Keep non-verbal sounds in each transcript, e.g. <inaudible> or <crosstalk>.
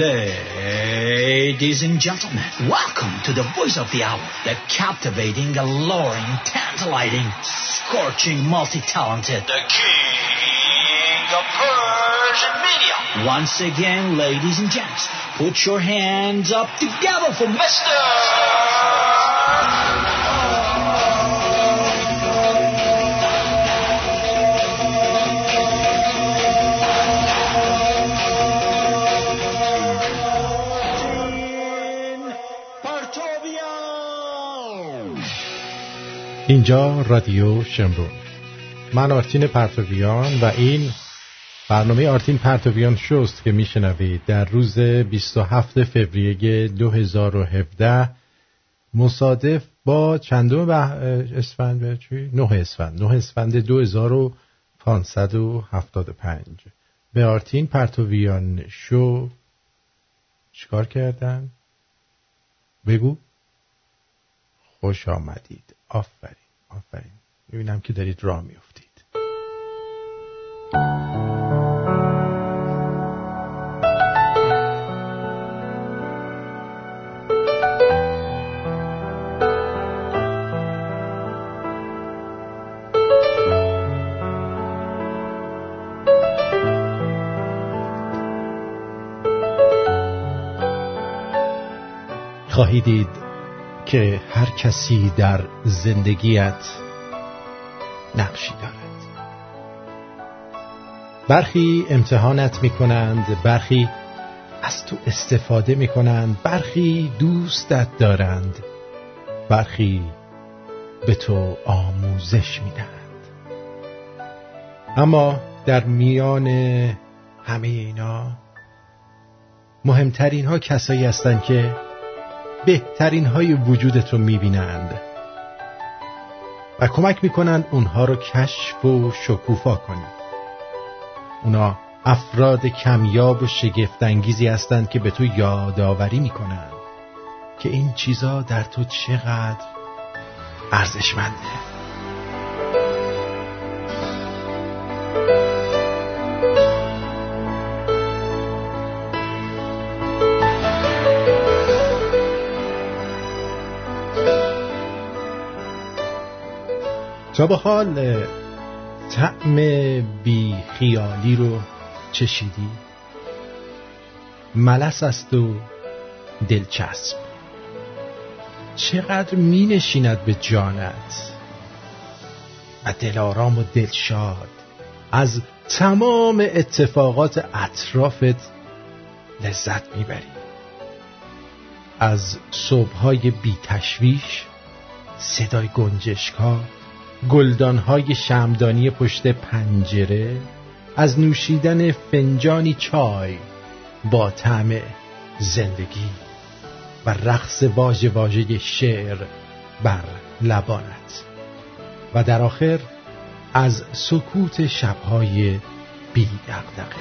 Ladies and gentlemen, welcome to the voice of the hour, the captivating, alluring, tantalizing, scorching, multi-talented, the king of Persian media. Once again, ladies and gents, put your hands up together for Mr. اینجا رادیو شمرون. من آرتین پرتویان و این برنامه آرتین پرتویان شست که میشنوید در روز 27 فوریه 2017 مصادف با چندم اسفند چی؟ نه اسفند. نه اسفند 2575 به آرتین پرتویان شو. چیکار کردن؟ بگو. خوش آمدید. آفرین. آفرین. می‌بینم که دارید راه میفتید خواهی دید که هر کسی در زندگیت نقشی دارد. برخی امتحانت می کنند برخی از تو استفاده می کنند برخی دوستت دارند برخی به تو آموزش می دهند اما در میان همه اینا مهمترین ها کسایی هستند که بهترین های وجودت رو می‌بینند و کمک می‌کنند اونها رو کشف و شکوفا کنی اونا افراد کمیاب و شگفتانگیزی هستند که به تو یادآوری می‌کنند که این چیزا در تو چقدر ارزشمنده. به حال طعم بی خیالی رو چشیدی؟ ملس است و دلچسب. چقدر می نشیند به جانت؟ و دلارام و دلشاد. از تمام اتفاقات اطرافت لذت می‌بری از صبحهای بی تشویش صدای گنجشکا گلدانهای شمدانی پشت پنجره از نوشیدن فنجانی چای با طعم زندگی و رقص واژه واژه شعر بر لبانت. و در آخر از سکوت شبهای بی دقدقه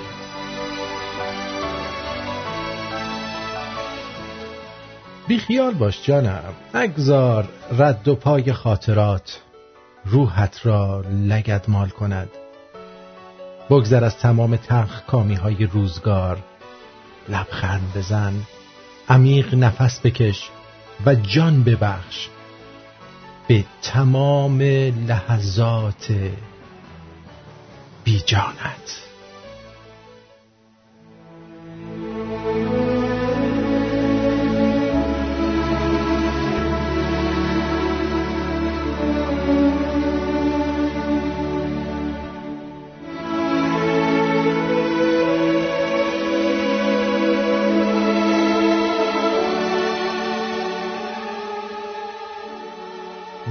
بی خیال باش جانم. نگذار رد و پای خاطرات روحت را لگد مال کند. بگذر از تمام تخ کامی های روزگار. لبخند بزن عمیق نفس بکش و جان ببخش. به تمام لحظات بیجانت.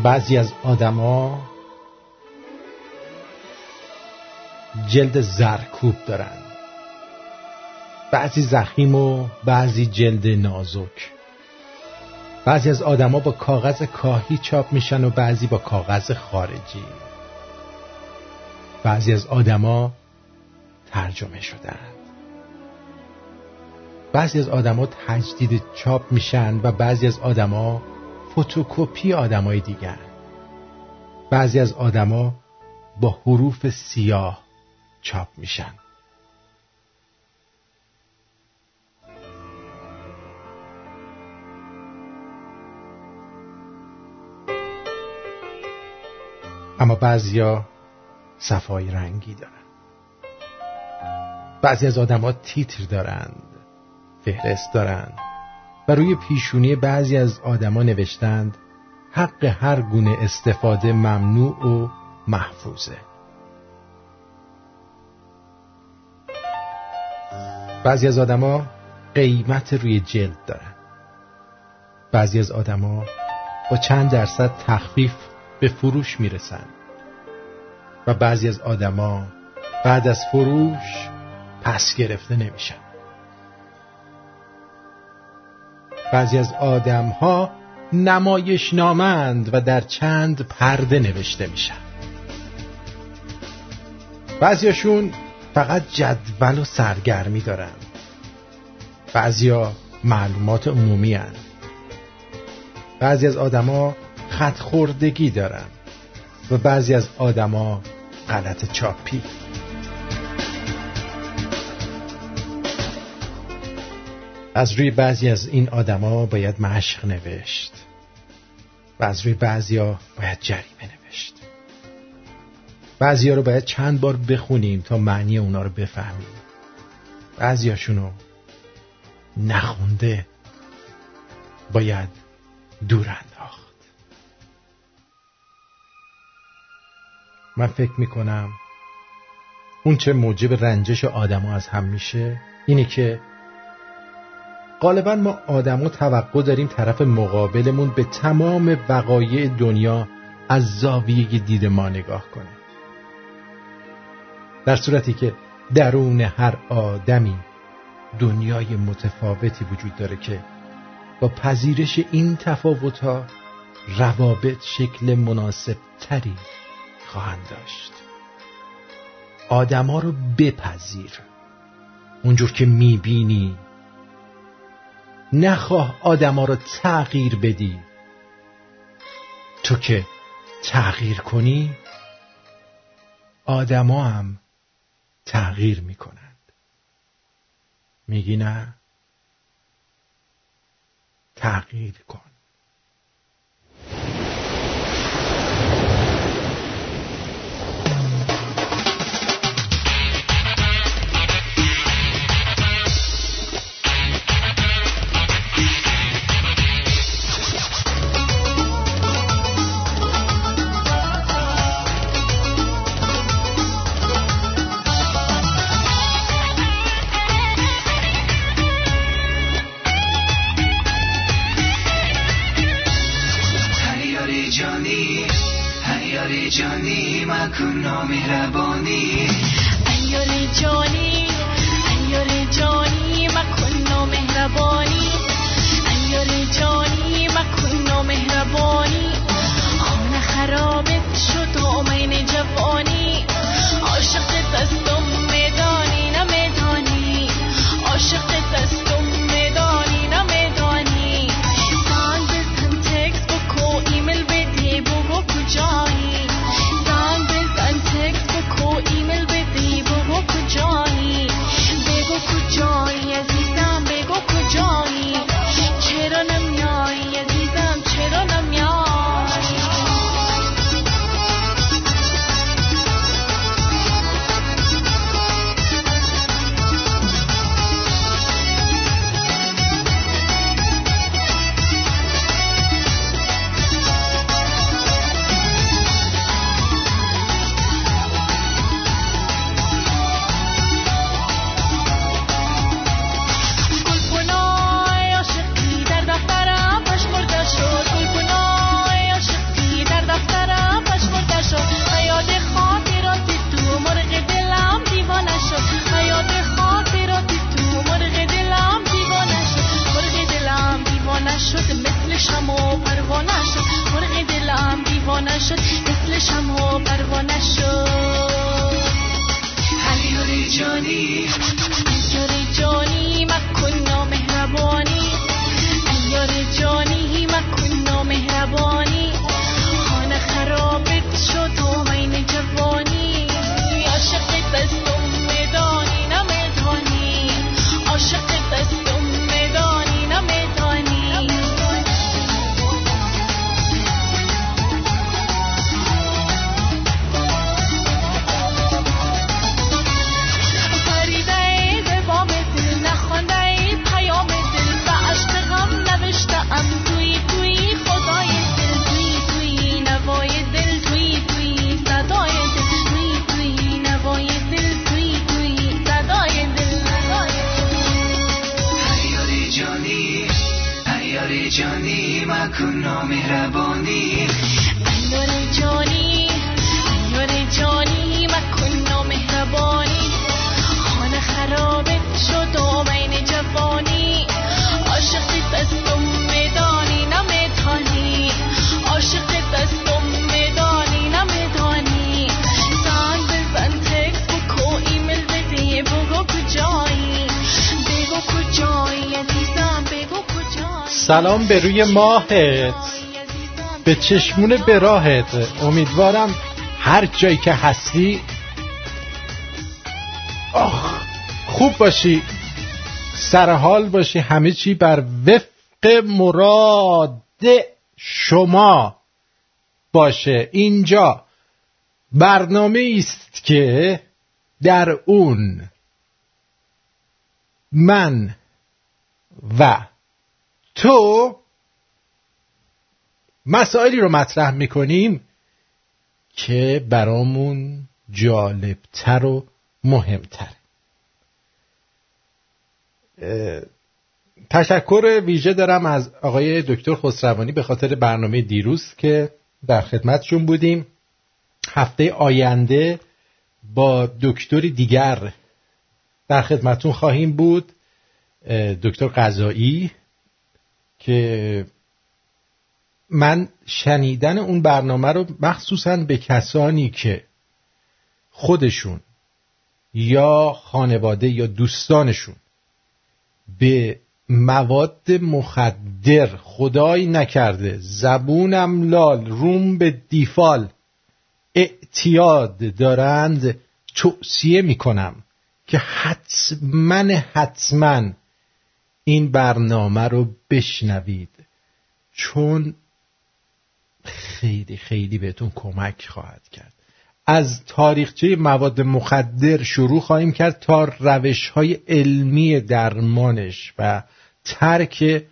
بعضی از آدما جلد زرکوب دارن. بعضی زخیم و بعضی جلد نازک. بعضی از آدما با کاغذ کاهی چاپ میشن و بعضی با کاغذ خارجی. بعضی از آدما ترجمه شدن. بعضی از آدما تجدید چاپ میشن و بعضی از آدما فتوکپی آدمای دیگر. بعضی از آدما با حروف سیاه چاپ میشن. اما بعضیا صفای رنگی دارن. بعضی از آدما تیتر دارند فهرست دارند. و روی پیشونی بعضی از آدما نوشتند حق هر گونه استفاده ممنوع و محفوظه. بعضی از آدما قیمت روی جلد دارن. بعضی از آدما با چند درصد تخفیف به فروش می‌رسن. و بعضی از آدما بعد از فروش پس گرفته نمیشن. بعضی از آدم ها نمایش نامند و در چند پرده نوشته میشن. بعضیاشون فقط جدول و سرگرمی دارن. بعضیا معلومات عمومی هن. بعضی از آدما خط خوردگی دارن و بعضی از آدما غلط چاپی. از روی بعضی از این آدما باید مشق نوشت و از روی بعضیا باید جریمه نوشت. بعضیا رو باید چند بار بخونیم تا معنی اونا رو بفهمیم. بعضیاشونو نخونده باید دور انداخت. من فکر می‌کنم اون چه موجب رنجش آدما از هم میشه اینه که غالبا ما آدما توقع داریم طرف مقابلمون به تمام وقایع دنیا از زاویه دید ما نگاه کنه. در صورتی که درون هر آدمی دنیای متفاوتی وجود داره که با پذیرش این تفاوت ها روابط شکل مناسب تری خواهند داشت. آدما رو بپذیر. اونجور که می‌بینی نخواه آدما رو تغییر بدی. تو که تغییر کنی آدما هم تغییر می‌کنند. میگی نه؟ تغییر کن. سلام به روی ماهت به چشمون به راهت. امیدوارم هر جایی که هستی آخ خوب باشی سرحال باشی. همه چی بر وفق مراد شما باشه. اینجا برنامه است که در اون من و تو مسائلی رو مطرح می‌کنیم که برامون جالبتر و مهمتر تشکر ویژه دارم از آقای دکتر خسروانی به خاطر برنامه دیروز که در خدمتشون بودیم. هفته آینده با دکتری دیگر در خدمتون خواهیم بود دکتر قضایی. که من شنیدن اون برنامه رو مخصوصا به کسانی که خودشون یا خانواده یا دوستانشون به مواد مخدر خدایی نکرده زبونم لال روم به دیفال اعتیاد دارند توصیه می‌کنم که حتما حتما این برنامه رو بشنوید. چون خیلی خیلی بهتون کمک خواهد کرد. از تاریخچه مواد مخدر شروع خواهیم کرد تا روش های علمی درمانش و ترک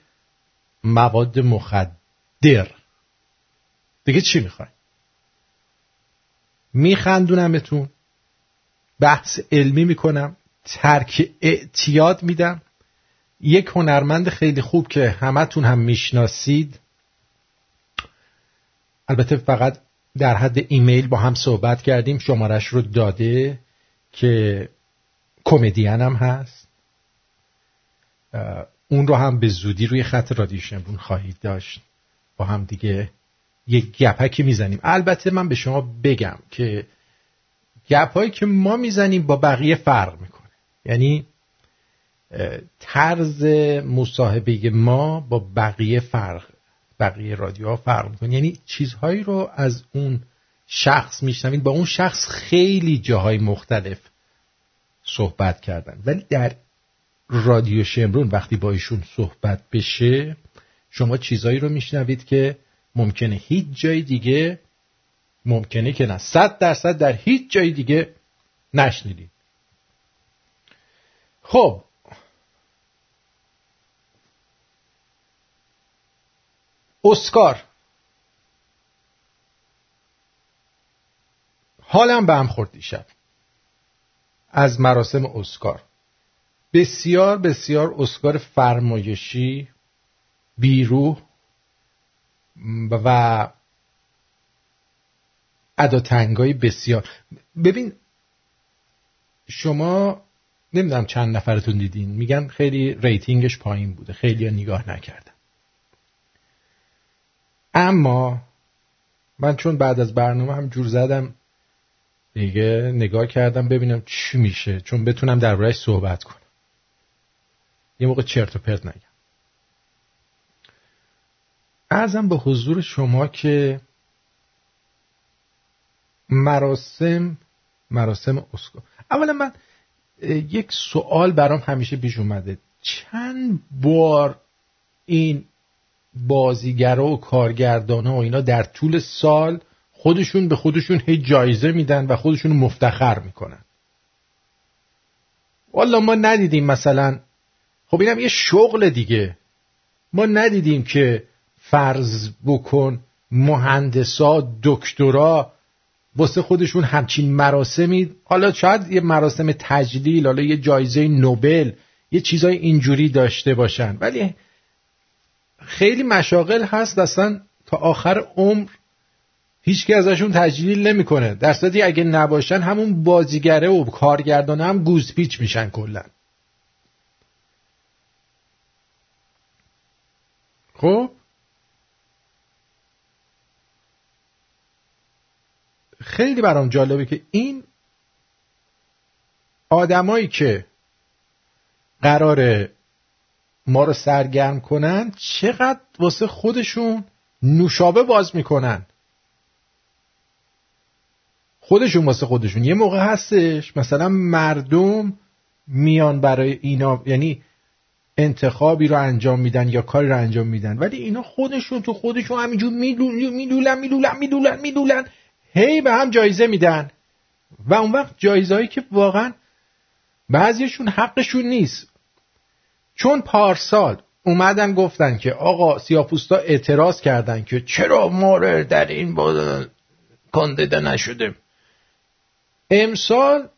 مواد مخدر. دیگه چی می‌خوای میخندونمتون بحث علمی می‌کنم ترک اعتیاد میدم. یک هنرمند خیلی خوب که همتون هم می‌شناسید. البته فقط در حد ایمیل با هم صحبت کردیم. شمارش رو داده که کمدین هم هست. اون رو هم به زودی روی خط رادیو شنبون خواهید داشت. با هم دیگه یک گپکی می‌زنیم. البته من به شما بگم که گپهایی که ما می‌زنیم با بقیه فرق می‌کنه. یعنی طرز مصاحبه ما با بقیه فرق بقیه رادیوها فرق می‌کنه. یعنی چیزهایی رو از اون شخص میشنوید با اون شخص خیلی جاهای مختلف صحبت کردن. ولی در رادیو شمرون وقتی با ایشون صحبت بشه شما چیزهایی رو میشنوید که ممکنه هیچ جای دیگه ممکنه که نه. صد درصد در هیچ جای دیگه نشنیدید. خب اسکار. حالم به هم خورد دیشب. از مراسم اسکار. بسیار بسیار اسکار فرمایشی بیروح و اداتنگای بسیار. ببین شما نمی‌دونم چند نفرتون دیدین. میگن خیلی ریتینگش پایین بوده. خیلی نگاه نکردن. اما من چون بعد از برنامه هم جور زدم دیگه نگاه کردم ببینم چی میشه چون بتونم دربارهش صحبت کنم. یه موقع چرت و پرت نگم. ارزم به حضور شما که مراسم مراسم اسکار اولا من یک سوال برام همیشه پیش اومده. چند بار این بازیگرا و کارگردان و اینا در طول سال خودشون به خودشون هی جایزه میدن و خودشون مفتخر می‌کنن. والا ما ندیدیم مثلا خب اینم یه شغل دیگه. ما ندیدیم که فرض بکن مهندسا دکترا واسه خودشون همچین مراسمی حالا شاید یه مراسم تجلیل حالا یه جایزه نوبل یه چیزای اینجوری داشته باشن. ولی خیلی مشاغل هست اصلا تا آخر عمر هیچکی ازشون تجلیل نمی‌کنه. در صورتی اگه نباشن همون بازیگره و کارگردانه هم گوزپیچ میشن کلا. خب؟ خیلی برام جالبه که این آدمایی که قرار ما رو سرگرم کنن چقدر واسه خودشون نوشابه باز می‌کنن. خودشون واسه خودشون. یه موقع هستش مثلا مردم میان برای اینا یعنی انتخابی رو انجام میدن یا کاری رو انجام میدن ولی اینا خودشون تو خودشون همینجور میدولن میدولن میدولن میدولن میدولن هی به هم جایزه میدن. و اون وقت جایزهایی که واقعا بعضیشون حقشون نیست. چون پارسال اومدن گفتن که آقا سیاپوستا اعتراض کردن که چرا ما در این با کاندیدا نشده؟ امسال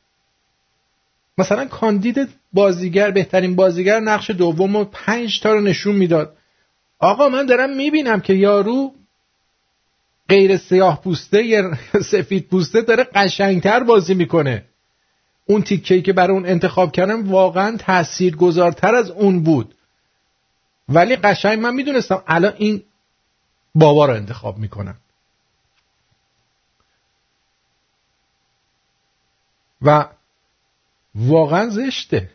مثلا کاندید بازیگر بهترین بازیگر نقش دوم و پنج تا رو نشون می‌داد. آقا من دارم می‌بینم که یارو غیر سیاه پوسته یا سفید پوسته داره قشنگتر بازی می‌کنه. اون تیکه که برای اون انتخاب کردم واقعا تأثیر گذارتر از اون بود. ولی قشنگ من می‌دونستم الان این بابا رو انتخاب می‌کنم. و واقعا زشته.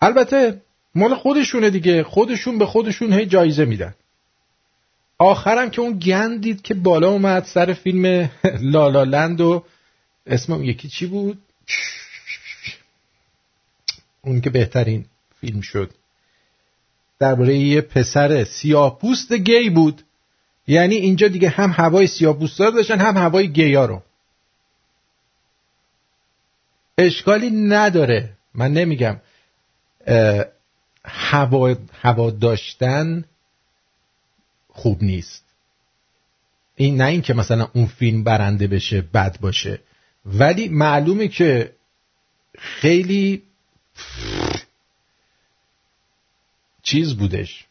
البته مال خودشونه دیگه. خودشون به خودشون هی جایزه میدن. آخرم که اون گندید که بالا اومد سر فیلم <laughs> لالالند و اسم اون یکی چی بود؟ اون که بهترین فیلم شد. درباره یه پسر سیاه پوست گی بود. یعنی اینجا دیگه هم هوای سیاه پوستا داشتن هم هوای گیا رو. اشکالی نداره. من نمیگم. هوا, هوا داشتن خوب نیست. این نه اینکه مثلا اون فیلم برنده بشه بد باشه. ولی معلومه که خیلی چیز بودش.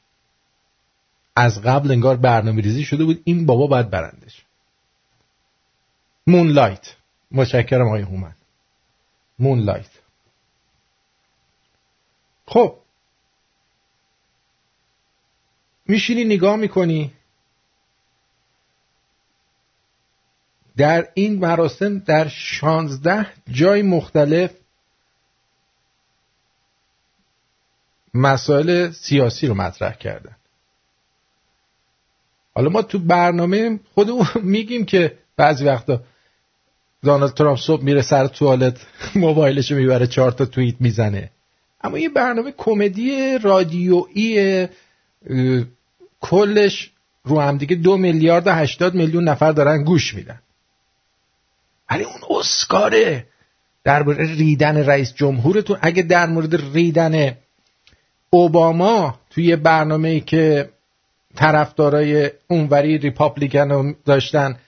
از قبل انگار برنامه ریزی شده بود این بابا باید برندش. مونلایت متشکرم آقای هومن. مونلایت خب. میشینی نگاه می‌کنی؟ در این مراسم در شانزده جای مختلف مسائل سیاسی رو مطرح کردن. حالا ما تو برنامه خودمون <laughs> میگیم که بعضی وقتا دانالد ترامپ صبح میره سر توالت <laughs> موبایلش می‌بره چهار تا توییت می‌زنه. اما یه برنامه کمدی رادیویی کلش رو هم دیگه دو میلیارد و هشتاد میلیون نفر دارن گوش میدن. ولی اون اسکاره در مورد ریدن رئیس جمهورتون اگه در مورد ریدن اوباما توی برنامه ای که طرفدارای اونوری ریپابلیکن داشتن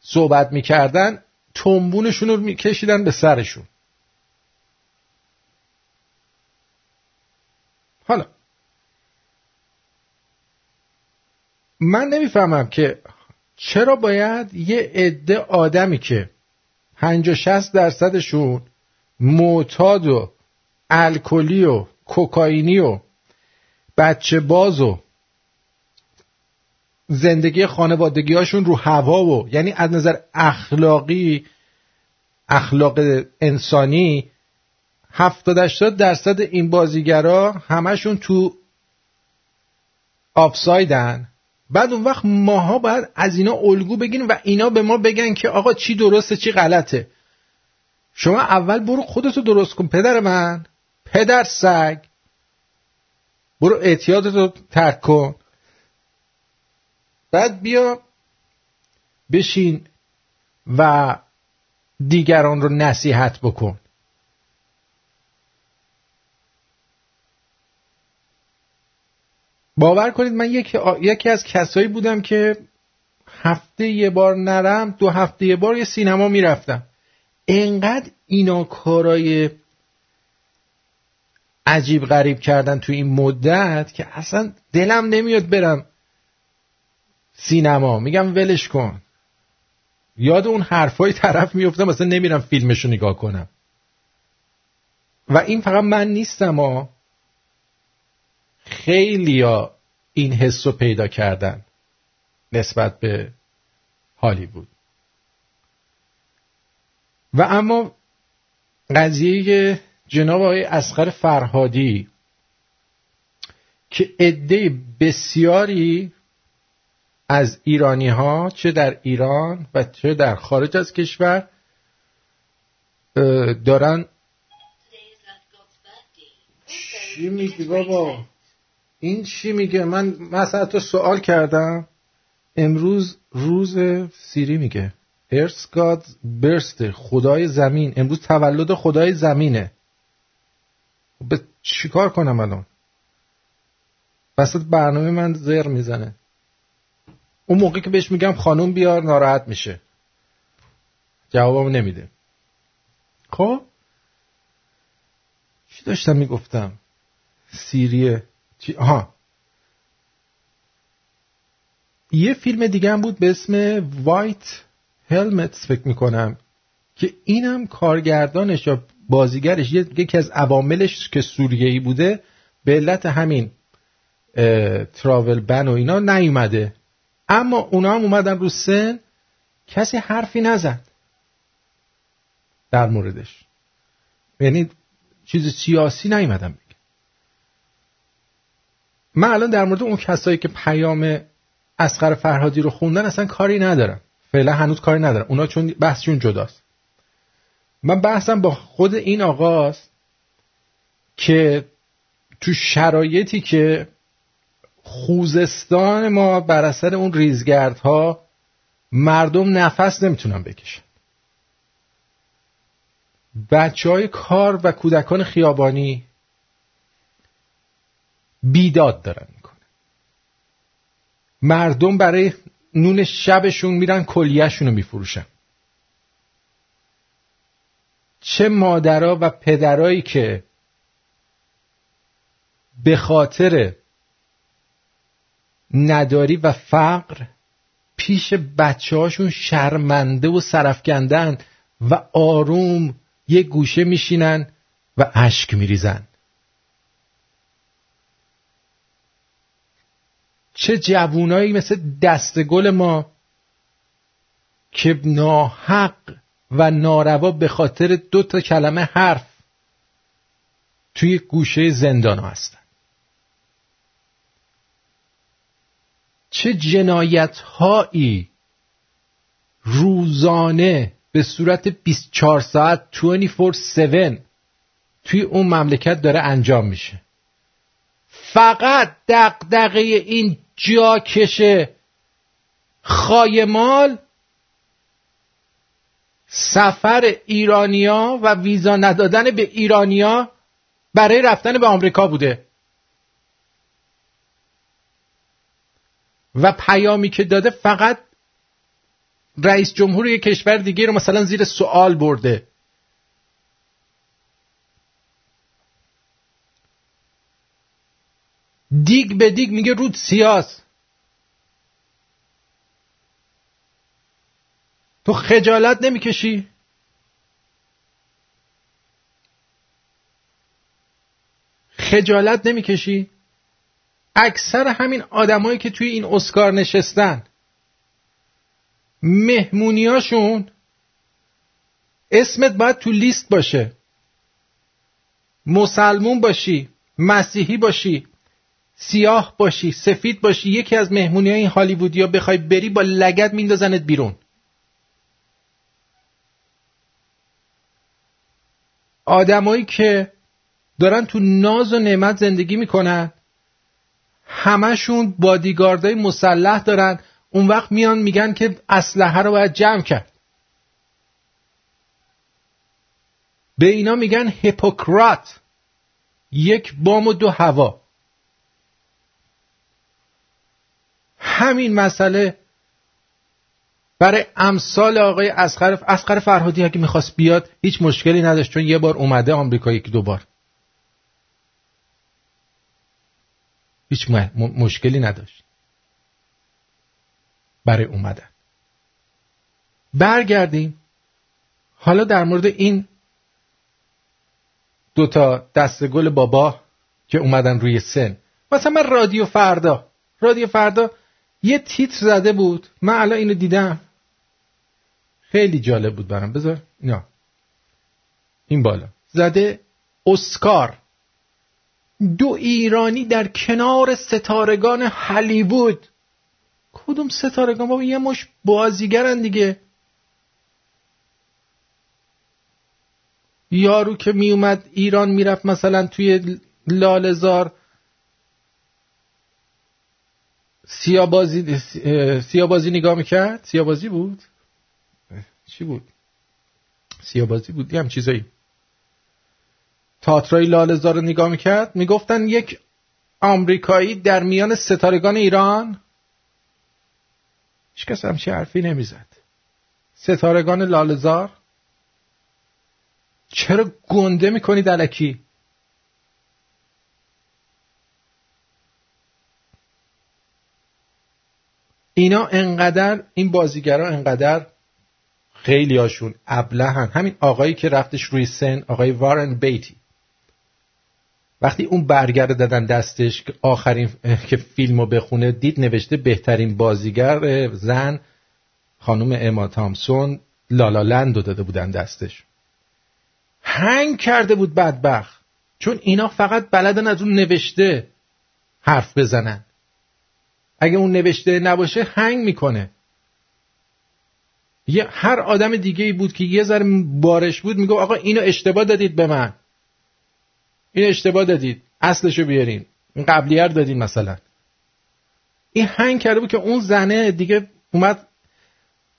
صحبت می‌کردن تنبونشون رو میکشیدن به سرشون. حالا من نمی‌فهمم که چرا باید یه عده آدمی که 50 60 درصدشون معتاد و الکلی و کوکائینی و بچه باز و زندگی خانوادگی هاشون رو هوا و یعنی از نظر اخلاقی اخلاق انسانی 70 80 درصد این بازیگرا همشون تو آفسایدن. بعد اون وقت ماها باید از اینا الگو بگیریم و اینا به ما بگن که آقا چی درسته چی غلطه. شما اول برو خودتو درست کن پدر من پدر سگ. برو اعتیادتو ترک کن. بعد بیا بشین و دیگران رو نصیحت بکن. باور کنید من یکی, یکی از کسایی بودم که هفته یه بار نرم دو هفته یه بار یه سینما می‌رفتم. انقدر اینا کارای عجیب غریب کردن تو این مدت که اصلا دلم نمیاد برم سینما. میگم ولش کن. یاد اون حرفای طرف میفتم مثلا نمیرم فیلمشو نگاه کنم. و این فقط من نیستم ها خیلی این حس رو پیدا کردن نسبت به هالیوود و اما قضیه جناب آقای اسقر فرهادی که عده بسیاری از ایرانی ها چه در ایران و چه در خارج از کشور دارن چی میگی بابا؟ این چی میگه؟ من مثلا تو سوال کردم. امروز روز سیری میگه. ارس گاد برست خدای زمین. امروز تولد خدای زمینه. به چیکار کنم الان؟ وسط برنامه من زر می‌زنه. اون موقع که بهش میگم خانوم بیار ناراحت میشه. جوابم نمیده. خب؟ چی داشتم می‌گفتم؟ سیریه. چی؟ آها. یه فیلم دیگه هم بود به اسم وایت هلمتس فکر می‌کنم که اینم کارگردانش یا بازیگرش یکی از عواملش که سوریهی بوده به علت همین تراول بن و اینا نیومده. اما اونا هم اومدن رو سن کسی حرفی نزد در موردش. یعنی چیز سیاسی نیومدم بگم من الان در مورد اون کسایی که پیام اسقر فرهادی رو خوندن اصلا کاری ندارم. فعلا هنوز کاری ندارم. اونا چون بحثشون جداست. من بحثم با خود این آقاست که تو شرایطی که خوزستان ما بر اثر اون ریزگردها مردم نفس نمی‌تونن بکشن. بچه های کار و کودکان خیابانی بیداد دارن می‌کنه مردم برای نون شبشون میرن کلیهشون رو میفروشن. چه مادرها و پدرایی که به خاطر نداری و فقر پیش بچه هاشون شرمنده و سرفکندن و آروم یه گوشه میشینن و اشک میریزن. چه جوونایی مثل دستگل ما که ناحق و ناروا به خاطر دو تا کلمه حرف توی گوشه زندان هستن. چه جنایت هایی روزانه به صورت 24 ساعت 24/7 توی اون مملکت داره انجام میشه. فقط دقدقه این جاکش خایمال سفر ایرانیا و ویزا ندادن به ایرانیا برای رفتن به آمریکا بوده. و پیامی که داده فقط رئیس جمهور یک کشور دیگه رو مثلا زیر سوال برده. دیگ به دیگ میگه رود سیاس. تو خجالت نمی‌کشی؟ خجالت نمی‌کشی؟ اکثر همین آدمایی که توی این اسکار نشستن. مهمونیاشون اسمت باید تو لیست باشه. مسلمون باشی مسیحی باشی. سیاه باشی سفید باشی یکی از مهمونی های این هالیوودی ها بخوای بری با لگت میندازنت بیرون. آدمایی که دارن تو ناز و نعمت زندگی می‌کنن همشون بادیگاردای مسلح دارن. اون وقت میان میگن که اسلحه رو باید جمع کرد. به اینا میگن هیپوکرات یک بام و دو هوا. همین مسئله برای امثال آقای اسقر اسقر فرهادی اگه می‌خواست بیاد هیچ مشکلی نداشت چون یه بار اومده آمریکا یک دو بار. هیچ مشکلی نداشت. برای اومدن. برگردیم. حالا در مورد این دوتا دست گل بابا که اومدن روی سن. مثلا من رادیو فردا رادیو فردا یه تیتر زده بود. من الان اینو دیدم. خیلی جالب بود برام. بذار نه این بالا. زده اسکار. دو ایرانی در کنار ستارگان هلیوود کدوم ستارگان؟ بابا یه مش بازیگرن دیگه. یارو که میومد ایران می‌رفت مثلا توی لالزار سیابازی سیابازی نگاه می‌کرد؟ سیابازی بود؟ چی بود؟ سیابازی بود یه هم چیزایی. تاترای لالزار رو نگاه می‌کرد؟ می‌گفتن یک آمریکایی در میان ستارگان ایران. هیچ کس همچی حرفی نمی‌زد. ستارگان لالزار چرا گنده می‌کنی دلکی اینا انقدر این بازیگرا انقدر خیلی هاشون ابلهن. همین آقایی که رفتش روی سن آقای وارن بیتی. وقتی اون برگر دادن دستش که آخرین که فیلم رو بخونه دید نوشته بهترین بازیگر زن خانم اما تامسون لالالند داده بودن دستش. هنگ کرده بود بدبخت. چون اینا فقط بلدن از اون نوشته حرف بزنن. اگه اون نوشته نباشه هنگ می‌کنه. یه هر آدم دیگه بود که یه ذره بارش بود میگو آقا اینو اشتباه دادید به من. این اشتباه دادید. اصلشو بیارین. این قبلیه دادین مثلا. این هنگ کرده بود که اون زنه دیگه اومد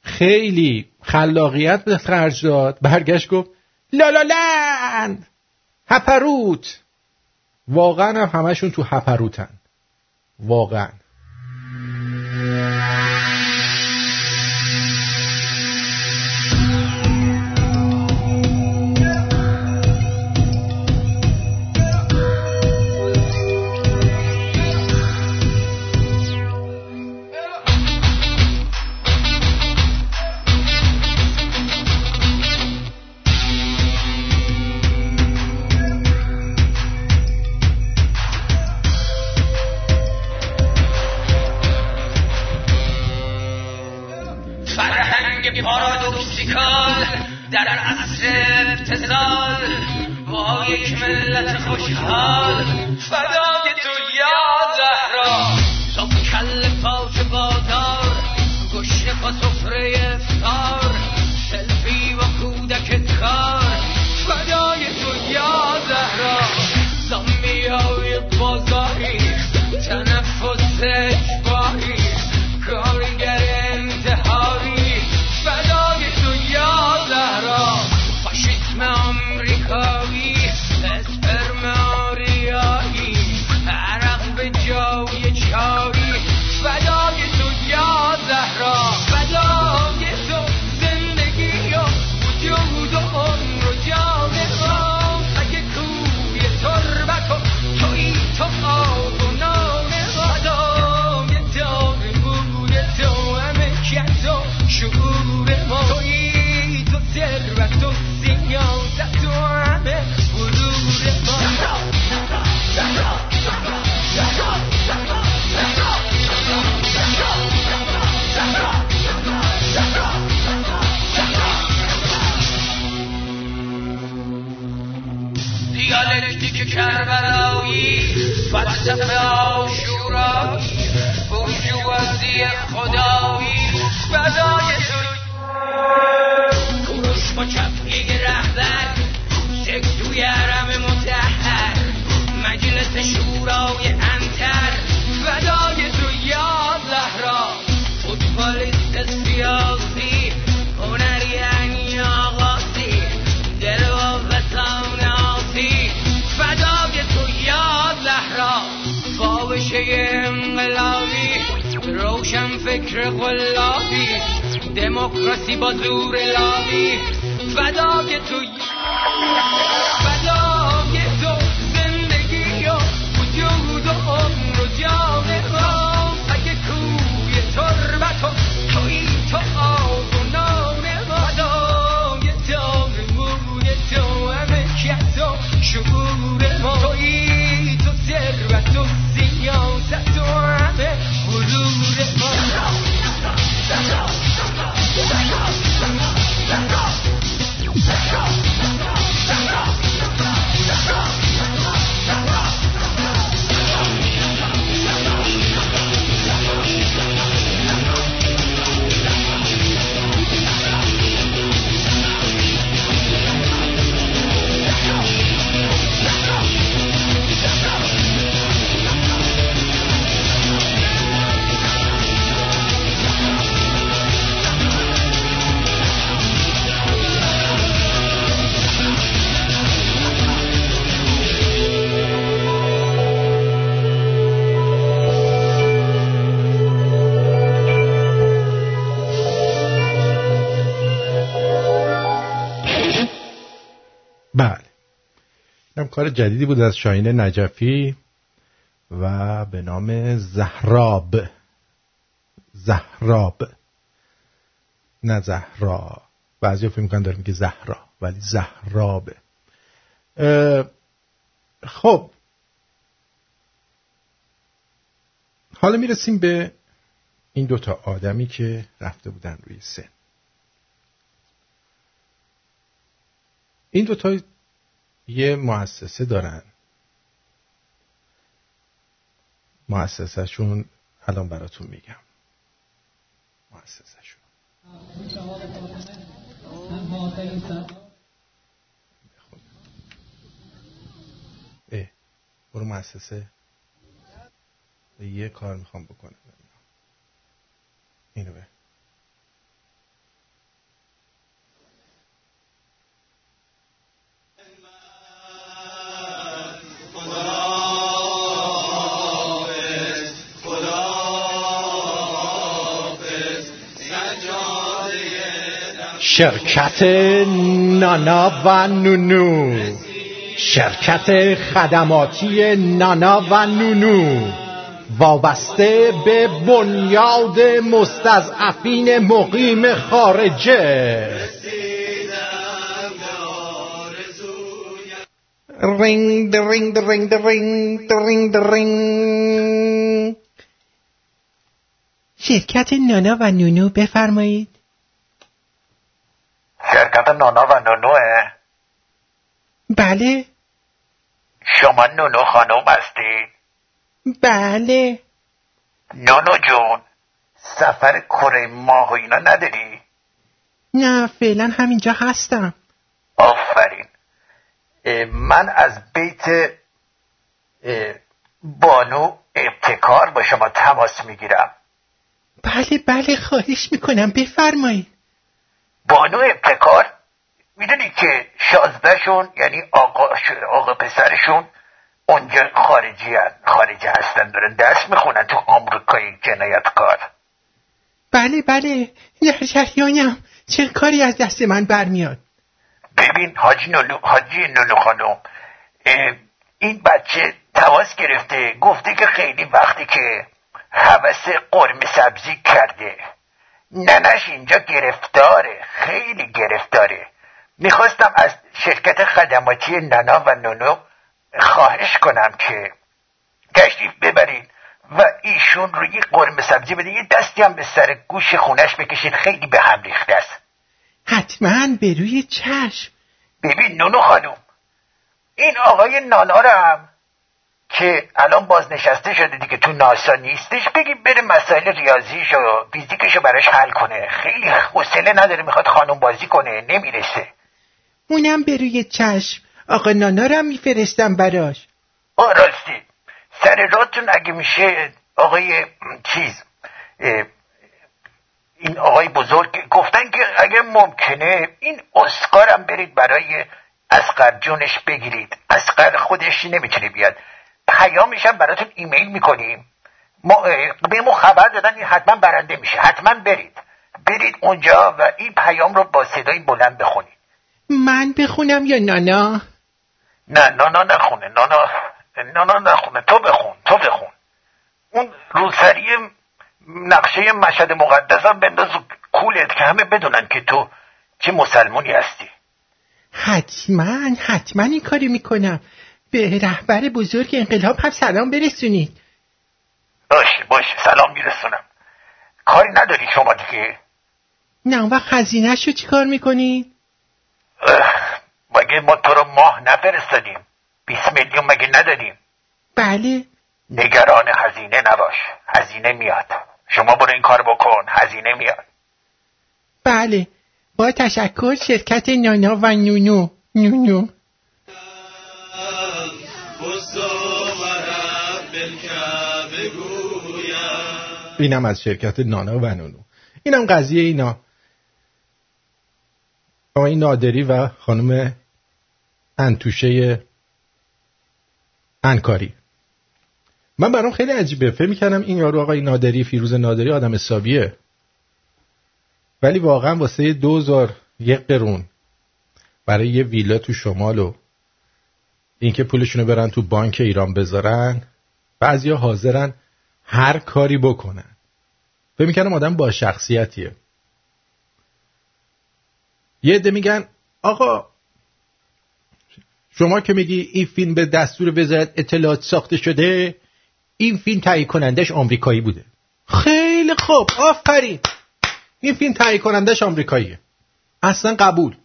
خیلی خلاقیت به خرج داد. برگشت گفت لالالند! هپروت! واقعا هم همشون تو هپروتن. واقعا. Música شورا برجوازی خدایی. بدای تو با رهبر سکتوی عرب عاشق و لابی دموکراسی با زور لابی فدای توی. فکرم کار جدیدی بود از شاهین نجفی و به نام زهراب. زهراب. نه زهرا بعضی فکر می‌کنن داره میگه زهرا ولی زهرابه خب. حالا می‌رسیم به این دوتا آدمی که رفته بودن روی سن. این دوتا یه مؤسسه دارن. مؤسسهشون الان براتون میگم. مؤسسهشون. اه برو مؤسسه. یه کار می‌خوام بکنم. اینو به شرکت نانا و نونو. شرکت خدماتی نانا و نونو. وابسته به بنیاد مستضعفین مقیم خارجه. رینگ رینگ رینگ رینگ رینگ رینگ شرکت نانا و نونو بفرمایید. شرکت نانا و نونوه. بله. شما نونو خانم هستید. بله. نونو جون سفر کره ماه و اینا نداری؟ نه فعلا همینجا هستم. آفرین. من از بیت بانو ابتکار با شما تماس می‌گیرم. بله بله خواهش می‌کنم. بفرمایید. بانو ابتکار می‌دونی که شازدهشون یعنی آقا, آقا پسرشون اونجا خارجی هن. خارجی هستن دارن درس می‌خونن تو آمریکای جنایتکار بله بله در جریانم چه کاری از دست من برمیاد؟ ببین حاجی نولو حاجی نولو خانم این بچه تماس گرفته گفته که خیلی وقتی که حوث قرم سبزی کرده. ننش اینجا گرفتاره خیلی گرفتاره. می‌خواستم از شرکت خدماتی ننا و نونو خواهش کنم که تشریف ببرین و ایشون روی قرم سبزی بده. یه دستی هم به سر گوش خونش بکشین خیلی به هم ریخته است. حتما به روی چشم. ببین نونو خانم این آقای نانا رو هم که الان بازنشسته شده دیگه تو ناسا نیستش بگی بره مسائل ریاضیش و فیزیکش رو براش حل کنه. خیلی حوصله نداره می‌خواد خانم بازی کنه نمی‌رسه. اونم به روی چشم. آقا نانا رو هم میفرستم براش. آه راستی. سر راتون اگه میشه آقای چیز این آقای بزرگ گفتن که اگه ممکنه این اسکارم برید برای اسقر جونش بگیرید. اسقر خودش نمی‌تونه بیاد. پیامش هم براتون ایمیل می‌کنیم. ما به ما خبر دادن این حتما برنده میشه. حتما برید. برید اونجا و این پیام رو با صدای بلند بخونید. من بخونم یا نانا؟ نه نانا نخونه. نانا نانا نخونه. تو بخون تو بخون. اون روسری نقشه مشهد مقدس هم بنداز کولت که همه بدونن که تو چه مسلمونی هستی. حتما حتما این کاری می‌کنم. به رهبر بزرگ انقلاب هم سلام برسونید. باشه باشه سلام میرسونم. کاری نداری شما دیگه؟ نه اون وقت خزینهش رو چیکار می‌کنید؟ مگه ما تو رو ماه نفرستادیم؟ 20 میلیون مگه ندادیم؟ بله. نگران هزینه نباش هزینه میاد. شما برو این کار بکن هزینه میاد. بله. با تشکر شرکت نانا و نونو. نونو. اینم از شرکت نانا و نونو. اینم قضیه اینا. آقای نادری و خانم انتوشه انکاری. من برام خیلی عجیبه. فکر می‌کردم این یارو آقای نادری فیروز نادری آدم حسابیه. ولی واقعا واسه دوزار یک قرون برای یه ویلا تو شمال و اینکه پولشون رو برن تو بانک ایران بذارن بعضیا حاضرن هر کاری بکنن. فکر می‌کنم آدم با شخصیتیه. یه عده میگن آقا شما که میگی این فیلم به دستور وزارت اطلاعات ساخته شده این فیلم تهیه کنندش آمریکایی بوده. خیلی خوب آفرین. این فیلم تهیه کنندش آمریکاییه. اصلا قبول.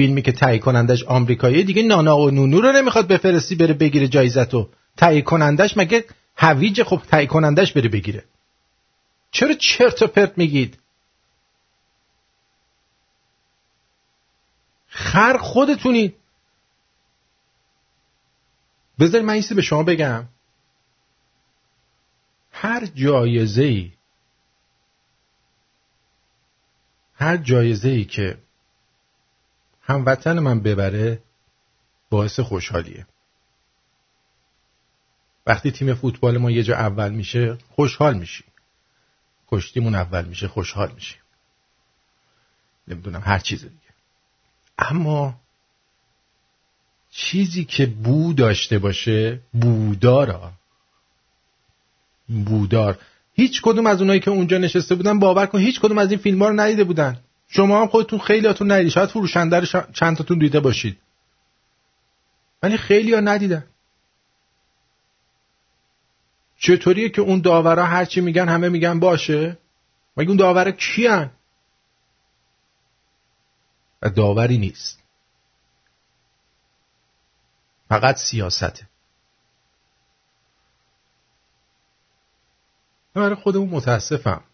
فیلمی که تهیه کنندش آمریکایی دیگه نانا و نونو رو نمی‌خواد بفرستی بره بگیره جایزتو تهیه کنندش. مگه هویج خب تهیه کنندش بره بگیره؟ چرا چرت و پرت میگید؟ خر خودتونید بذار من به شما بگم. هر جایزه ای هر جایزه ای که هموطن من ببره باعث خوشحالیه. وقتی تیم فوتبال ما یه جا اول میشه خوشحال میشی. کشتیمون اول میشه خوشحال میشی. نمی‌دونم هر چیز دیگه. اما چیزی که بو داشته باشه بودارا بودار هیچ کدوم از اونایی که اونجا نشسته بودن باور کن هیچ کدوم از این فیلم ها رو ندیده بودن. شما هم خودتون خیلیاتون ندیدید شاید فروشنده رو چند تاتون دیده باشید. ولی خیلی ها ندیدن. چطوریه که اون داورا هرچی میگن همه میگن باشه؟ مگه اون داورا کیان؟ و داوری نیست. فقط سیاسته. برای خودمون متاسفم.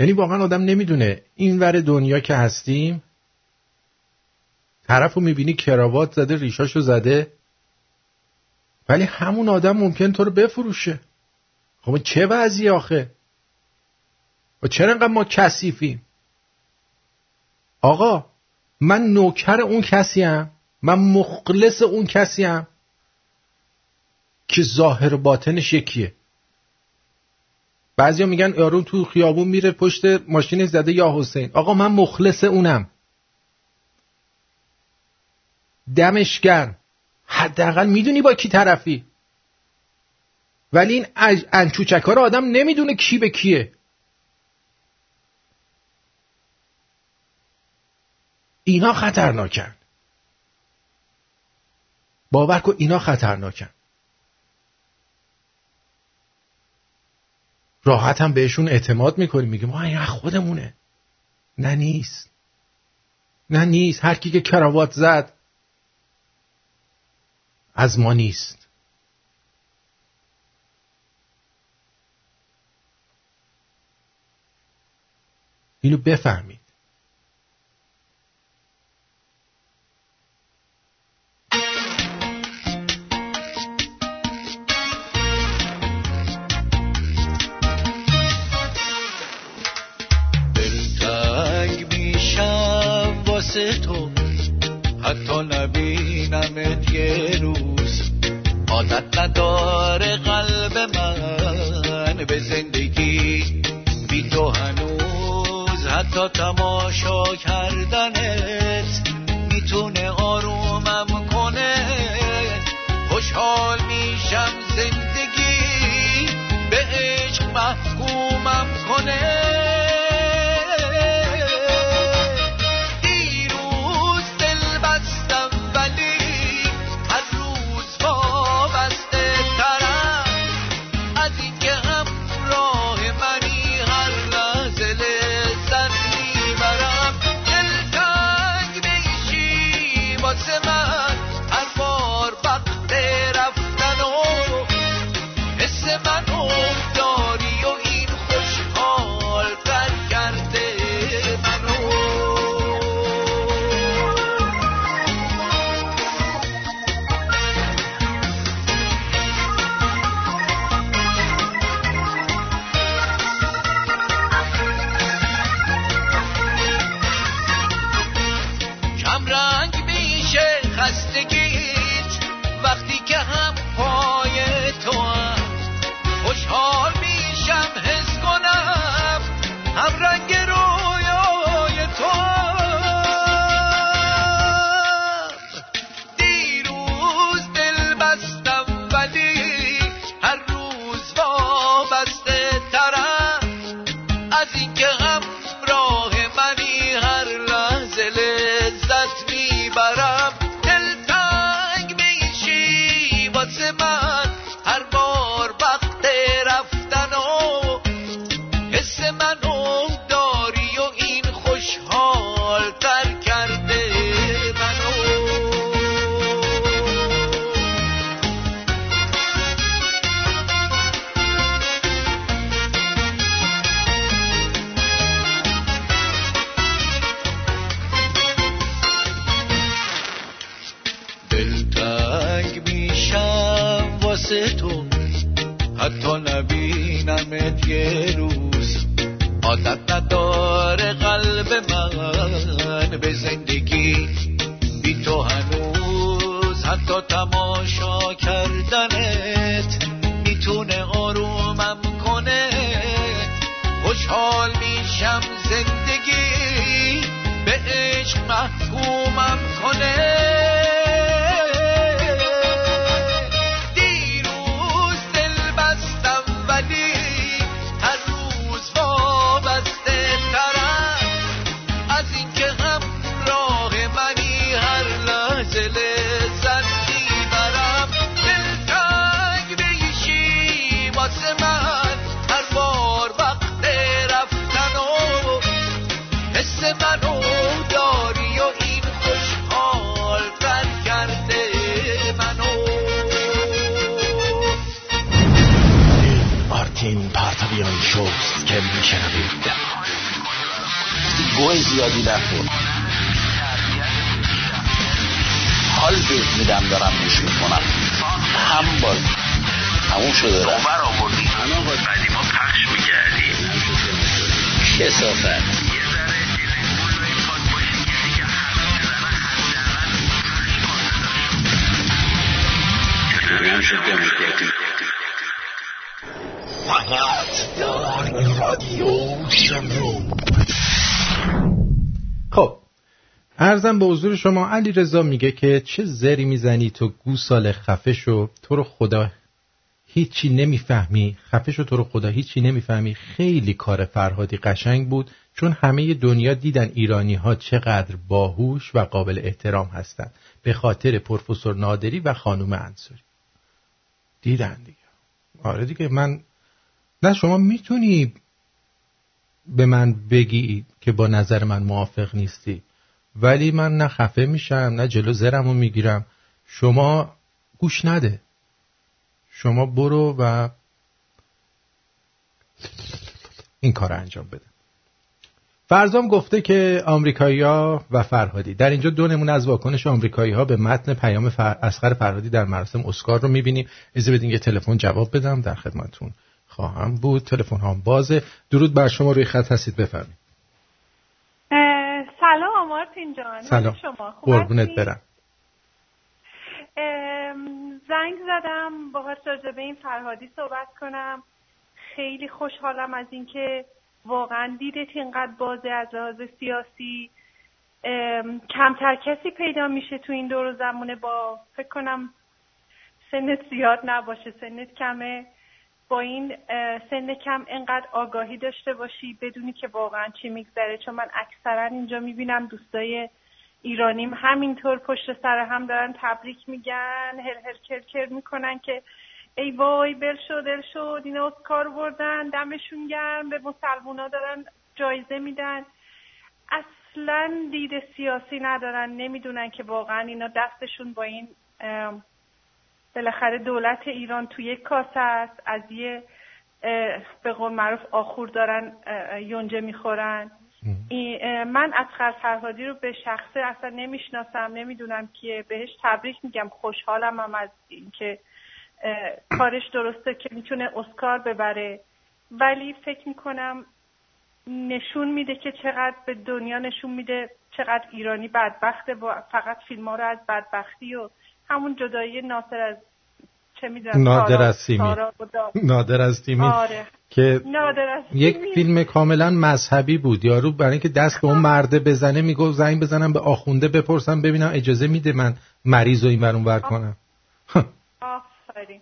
یعنی واقعا آدم نمی‌دونه این ور دنیا که هستیم طرف رو می‌بینی کراوات زده ریشاشو زده ولی همون آدم ممکن تو رو بفروشه. خب چه وضعی آخه؟ و چرا انقدر ما کثیفیم؟ آقا من نوکر اون کسیم من مخلص اون کسیم که ظاهر باطنش یکیه. بعضیا میگن یارون تو خیابون میره پشت ماشین زده یا حسین. آقا من مخلص اونم. دمش گرم. حداقل می‌دونی با کی طرفی. ولی این انچوچک ها رو آدم نمی‌دونه کی به کیه. اینا خطرناکن. باور کن اینا خطرناکن. راحت هم بهشون اعتماد می‌کنیم میگیم ما این خودمونه. نه نیست. نه نیست. هر کی که کراوات زد از ما نیست. اینو بفهمید روز. عادت نداره قلب من به زندگی. بی تو هنوز حتی تماشا کردنت می‌تونه آرومم کنه. خوشحال میشم زندگی به عشق محکومم کنه. حضور شما. علی رضا میگه که چه زری می‌زنی تو گوساله خفه شو. تو رو خدا هیچی نمی‌فهمی. خفه شو تو رو خدا هیچی نمی‌فهمی. خیلی کار فرهادی قشنگ بود. چون همه دنیا دیدن ایرانی ها چقدر باهوش و قابل احترام هستند به خاطر پروفسور نادری و خانم انصاری. دیدن دیگه. آره دیگه من نه شما می‌تونی به من بگی که با نظر من موافق نیستی. ولی من نه خفه میشم نه جلو زرمو می‌گیرم. شما گوش نده. شما برو و این کار انجام بده. فرزام گفته که آمریکایی و فرهادی در اینجا دو نمونه از واکنش آمریکایی ها به متن پیام فر... اسخر فرهادی در مراسم اسکار رو می‌بینیم. اجازه بدین یه تلفن جواب بدم در خدمتتون خواهم بود. تلفن هم بازه. درود بر شما روی خط هستید بفرمایید. مارتین جان. سلام. شما قربونت؟ برم. زنگ زدم با راجع به این فرهادی صحبت کنم. خیلی خوشحالم از اینکه واقعا دیدت اینقدر بازه از لحاظ سیاسی. کمتر کسی پیدا میشه تو این دور و زمونه با فکر کنم سنت زیاد نباشه. سنت کمه. با این سن کم انقدر آگاهی داشته باشی بدونی که واقعا چی میگذره. چون من اکثرا اینجا می‌بینم دوستای ایرانیم همینطور پشت سر هم دارن تبریک میگن هر هر کر کر می‌کنن که ای وای بل شد دل شد اینا اسکار بردن دمشون گرم به مسلمونا دارن جایزه میدن. اصلا دید سیاسی ندارن نمی‌دونن که واقعا اینا دستشون با این بالاخره دولت ایران تو یک کاسه است از یه به قول معروف آخور دارن یونجه می‌خورن. من از فرهادی رو به شخصه اصلا نمی‌شناسم نمی‌دونم که بهش تبریک میگم خوشحالم هم از اینکه کارش درسته که می‌تونه اسکار ببره. ولی فکر می‌کنم نشون میده که چقدر به دنیا نشون میده چقدر ایرانی بدبخته با فقط فیلم ها رو از بدبختی و همون جدایی ناصر از چه می‌دونم نادر از سیمی. سارا و دا- نادر از تیمی آره. که نادر از یک. فیلم کاملا مذهبی بود. یارو برای اینکه دست به اون مرده بزنه میگو زنگ بزنم به آخونده بپرسم ببینم اجازه میده من مریض رو این ور اون ور کنم. آفرین.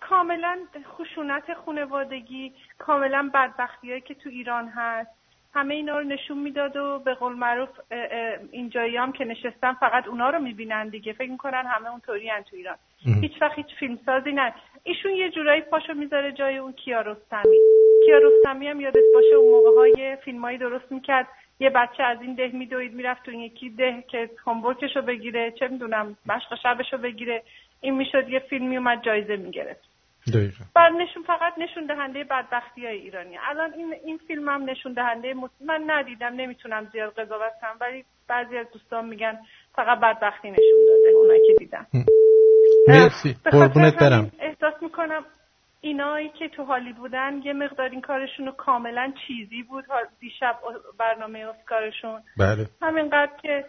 کاملا خشونت خانوادگی کاملا بدبختی که تو ایران هست. همه اینا رو نشون می‌داد و به قول معروف اینجایی هم که نشستن فقط اونا رو می‌بینن دیگه. فکر می‌کنن همه اونطوری تو ایران. هیچ وقت هیچ فیلمسازی نه. ایشون یه جورایی پاشو می‌ذاره جای اون کیارستمی کیارستمی هم یادت باشه اون موقع های فیلمایی درست می‌کرد. یه بچه از این ده میدوید می‌رفت تو یکی ده که هومورکش رو بگیره چه می‌دونم مشق شبش رو بگیره. این می‌شد یه فیلمی اومد جایزه می‌گرفت. دقیقا. بعد نشون فقط نشون دهنده بدبختی های ایرانی. الان این این فیلم هم نشون دهنده مس- من ندیدم نمی‌تونم زیاد قضاوت کنم ولی بعضی از دوستان میگن فقط بدبختی نشون داده اونایی که دیدن مرسی. قربونت برم. احساس می‌کنم اینایی که تو هالی بودن یه مقدار این کارشون رو کاملا چیزی بود. دیشب برنامه اسکارشون. بله. همینقدر که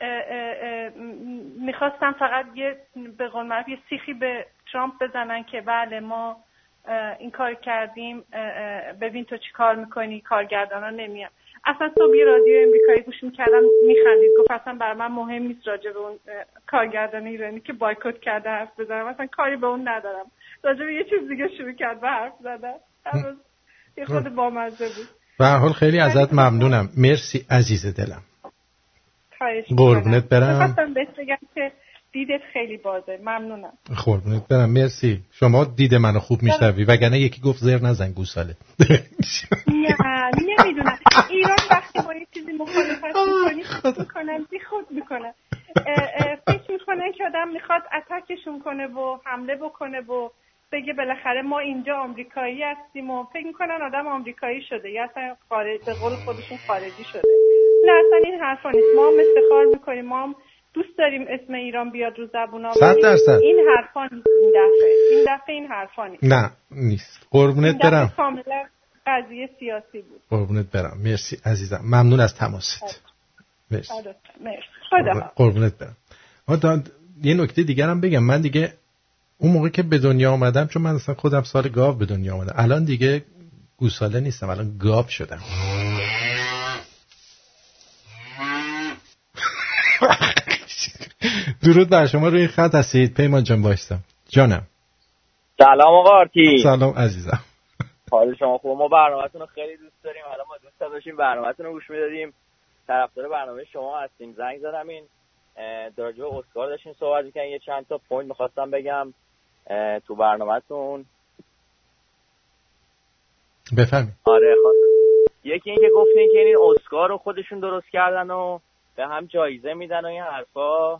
اه، اه، اه، م- می‌خواستم فقط یه به قول یه سیخی به ترامپ بزنن که بله ما این کار کردیم ببین تو چی کار می‌کنی کارگردانا نمیان. اصلا صبح یه رادیو امریکایی گوش می‌کردم میخندید. گفت اصلا بر من مهم نیست راجع به اون کارگردان ایرانی که بایکوت کرده حرف بزنم. اصلا کاری به اون ندارم. راجع به یه چیز دیگه شروع کرد به حرف زدن یه خود بامزه بود. به حال خیلی ازت ممنونم. مرسی عزیز دلم. قربونت. برم. بهت بگم که دیدت خیلی بازه. ممنونم. قربونت برم مرسی. شما دید منو خوب میشنوی وگرنه یکی گفت زر نزن گوساله. نه نمی‌دونم. ایران وقتی با یه چیزی مخالفت می‌کنن بی خود می‌کنن فکر می‌کنن که آدم می‌خواد اتکشون کنه و حمله بکنه و بگه بالاخره ما اینجا آمریکایی هستیم و فکر می‌کنن آدم آمریکایی شده. یا اصلا خارج به قول خودشون خارجی شده. نه اصلا این حرفا نیست. ما هم افتخار می‌کنیم. ما هم دوست داریم اسم ایران بیاد رو زبونا درصد. این حرفا نیست این دفعه. این دفعه این حرفا نیست. نه نیست. این قربونت برم. کاملا قضیه سیاسی بود. قربونت برم. مرسی عزیزم. ممنون از تماست. مرسی مرسی. خدا قربونت برم. دا- یه نکته دیگر هم بگم. من دیگه اون موقع که به دنیا آمدم چون من اصلا خودم سال گاو به دنیا آمدم. الان دیگه گوساله نیستم. الان گاو شدم. درود بر شما روی خط هستید. پیمان جان باشتم جانم. سلام آقا آرتی. سلام عزیزم. حال شما خوب. ما برنامهتون رو خیلی دوست داریم. حالا ما دوست داشتیم برنامهتون رو گوش می‌دادیم طرفدار برنامه شما هستیم. زنگ زدم این در راجع به اسکار داشتیم صحبت می‌کنیم یه چند تا point می‌خواستم بگم تو برنامهتون. بفهمید آره خواست- یکی این که گفتین که این اسکار رو خودشون درست کردن و به هم جایزه میدن و این حرفا.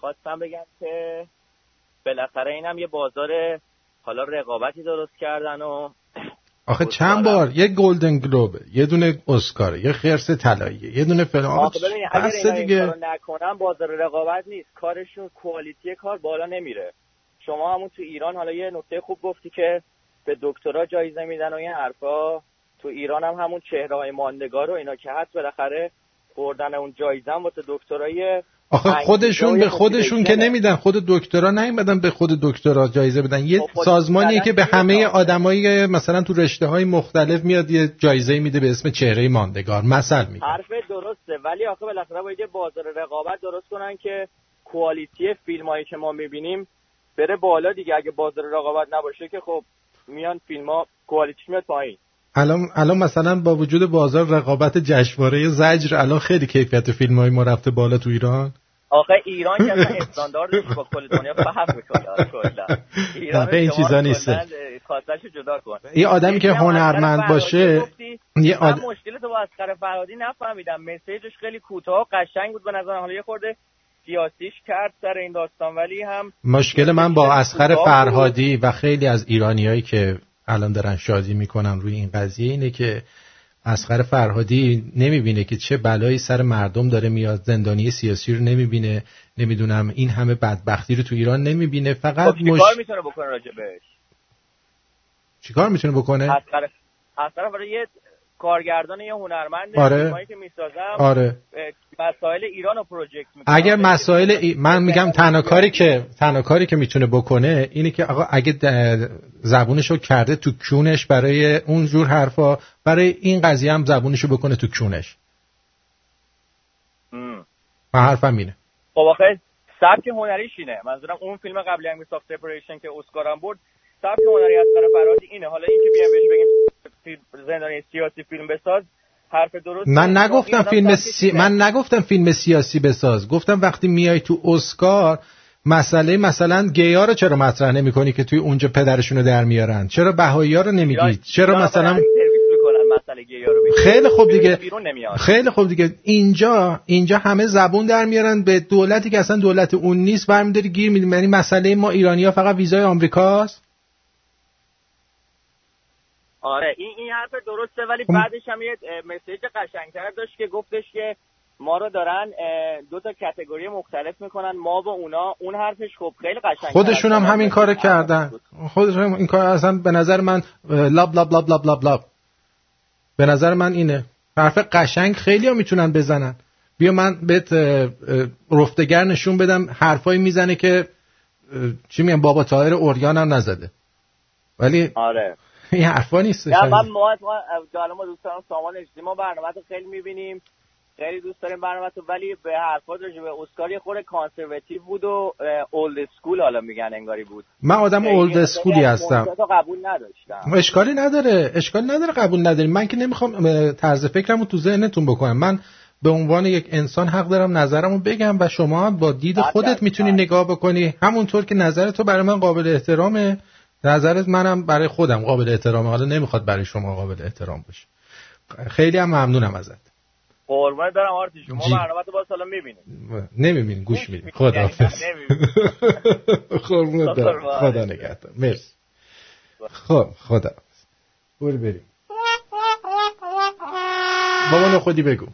خواستم بگم که بالاخره این هم یه بازار حالا رقابتی درست کردن و آخه چند بار؟ یه گلدن گلوبه یه دونه اسکاره یه خرس طلاییه یه دونه فلان. آقا آخه ببین اگر دیگه. نکنن بازار رقابت نیست. کارشون کوالیتی کار بالا نمیره. شما همون تو ایران حالا یه نکته خوب گفتی که به دکترا جایزه میدن و این حرفا. تو ایران هم همون چهره های ماندگار و اینا که هست بالاخره بردن اون جایزه واسه دکترای آخه خودشون به خودشون که. نمیدن خود دکترا نیومدن به خود دکترا جایزه بدن یه خب سازمانیه که به همه. آدمایی مثلا تو رشته های مختلف میاد یه جایزه میده به اسم چهره ماندگار مثل میگه حرف درسته ولی آخه بالاخره باید یه بازار رقابت درست کنن که کوالیتی فیلم هایی که ما می‌بینیم بره بالا دیگه اگه بازار رقابت نباشه که خب میان فیلم ها کوالیتیش میاد پایین الان الان مثلا با وجود بازار رقابت جشنواره زجر الان خیلی کیفیت فیلم های ما رفته بالا تو ایران. آخه ایران که اصلا استانداردش با کل دنیا فرق می‌کنه کلا. ایران این چیزا. خواستشو جدا کن. یه آدمی که هنرمند باشه، یه آد... مشکل تو با اسقر فرهادی نفهمیدم. مسیجش خیلی کوتاه و قشنگ بود به نظر حالا یه خورده سیاسیش کرد سر این داستان ولی هم مشکل من با اسخر. فرهادی و خیلی از ایرانیایی که الان دارن شادی می‌کنن روی این قضیه اینه که اسخر فرهادی نمی‌بینه که چه بلایی سر مردم داره میاد زندانی سیاسی رو نمی‌بینه. نمی‌دونم این همه بدبختی رو تو ایران نمی‌بینه. فقط خب مش... چیکار می‌تونه بکنه راجع بهش؟ چیکار می‌تونه بکنه؟ اسقر فرهادی یه کارگردان یه هنرمند آره. که می‌سازم آره. مسائل ایران رو پروژکت می‌کنه اگر مسائل ای... من میگم تنها کاری که تنها کاری که می‌تونه بکنه اینه که آقا اگه د- زبونشو کرده تو کونش برای اون جور حرفا برای این قضیه هم زبونشو بکنه تو کونش. ام. من حرفم اینه. خب آخه سبک هنریش اینه. منظورم اون فیلم قبلی هم ساخت سپریشن که اسکار هم برد سبک هنری از فرهادی اینه. حالا اینکه بیام بهش بگیم زندانی سیاسی فیلم بساز حرف درست من نگفتم فیلم سی... من نگفتم فیلم سیاسی بساز. گفتم وقتی میای تو اسکار مسئله مثلا گیا رو چرا مطرح نمی‌کنی که توی اونجا پدرشون رو در میارن؟ چرا بهایی رو ایران- نمیگی چرا مثلا رو. خیلی خوب دیگه خیلی خوب دیگه. اینجا اینجا همه زبون در میارن به دولتی که اصلا دولت اون نیست برمیداری گیر میدیم یعنی مسئله ما ایرانی ها فقط ویزای آمریکاست. آره این این حرف درسته ولی خب. بعدش هم یه مسیج قشنگتر داشت که گفتش که ما رو دارن دو تا کتگوری مختلف می‌کنن ما و اونا. اون حرفش خب خیلی قشنگ خودشون هم همین کارو کردن. خودشون هم این کار اصلا به نظر من لاب لاب لاب لاب لاب لاب. به نظر من اینه. حرف قشنگ خیلی ها می‌تونن بزنن. بیا من بهت رفتگر نشون بدم حرفایی می‌زنه که چی میگم بابا طاهر عریان هم نزده. ولی آره. این حرفا نیست نه من ما ما ما دوست دارم سامان اجتماعی ما برنامه رو خیلی می‌بینیم. خیلی دوست داریم برنامه تو ولی به حرفات راجع به اسکار یه خورده conservative بود و old school حالا میگن انگاری بود. من آدم old school ی هستم. قبول نداشتم. اشکالی نداره. اشکالی نداره قبول نداری من که نمی‌خوام طرز فکرمو تو ذهنتون بکنم. من به عنوان یک انسان حق دارم نظرمو بگم و شما هم با دید خودت می‌تونی. نگاه بکنی. همونطور که نظر تو برای من قابل احترامه. نظرت منم برای خودم قابل احترامه. حالا نمی‌خواد برای شما قابل احترام باشه. خیلی هم ممنونم ازت. قربان دارم آرتی شما. برنامه تو با سالا می‌بینیم. نمی‌بینی گوش میدی <laughs> خدا حافظ. خدا قربان. خدا نگهدار. مرسی. خب خدا. برو بریم. بابا خودی بگو.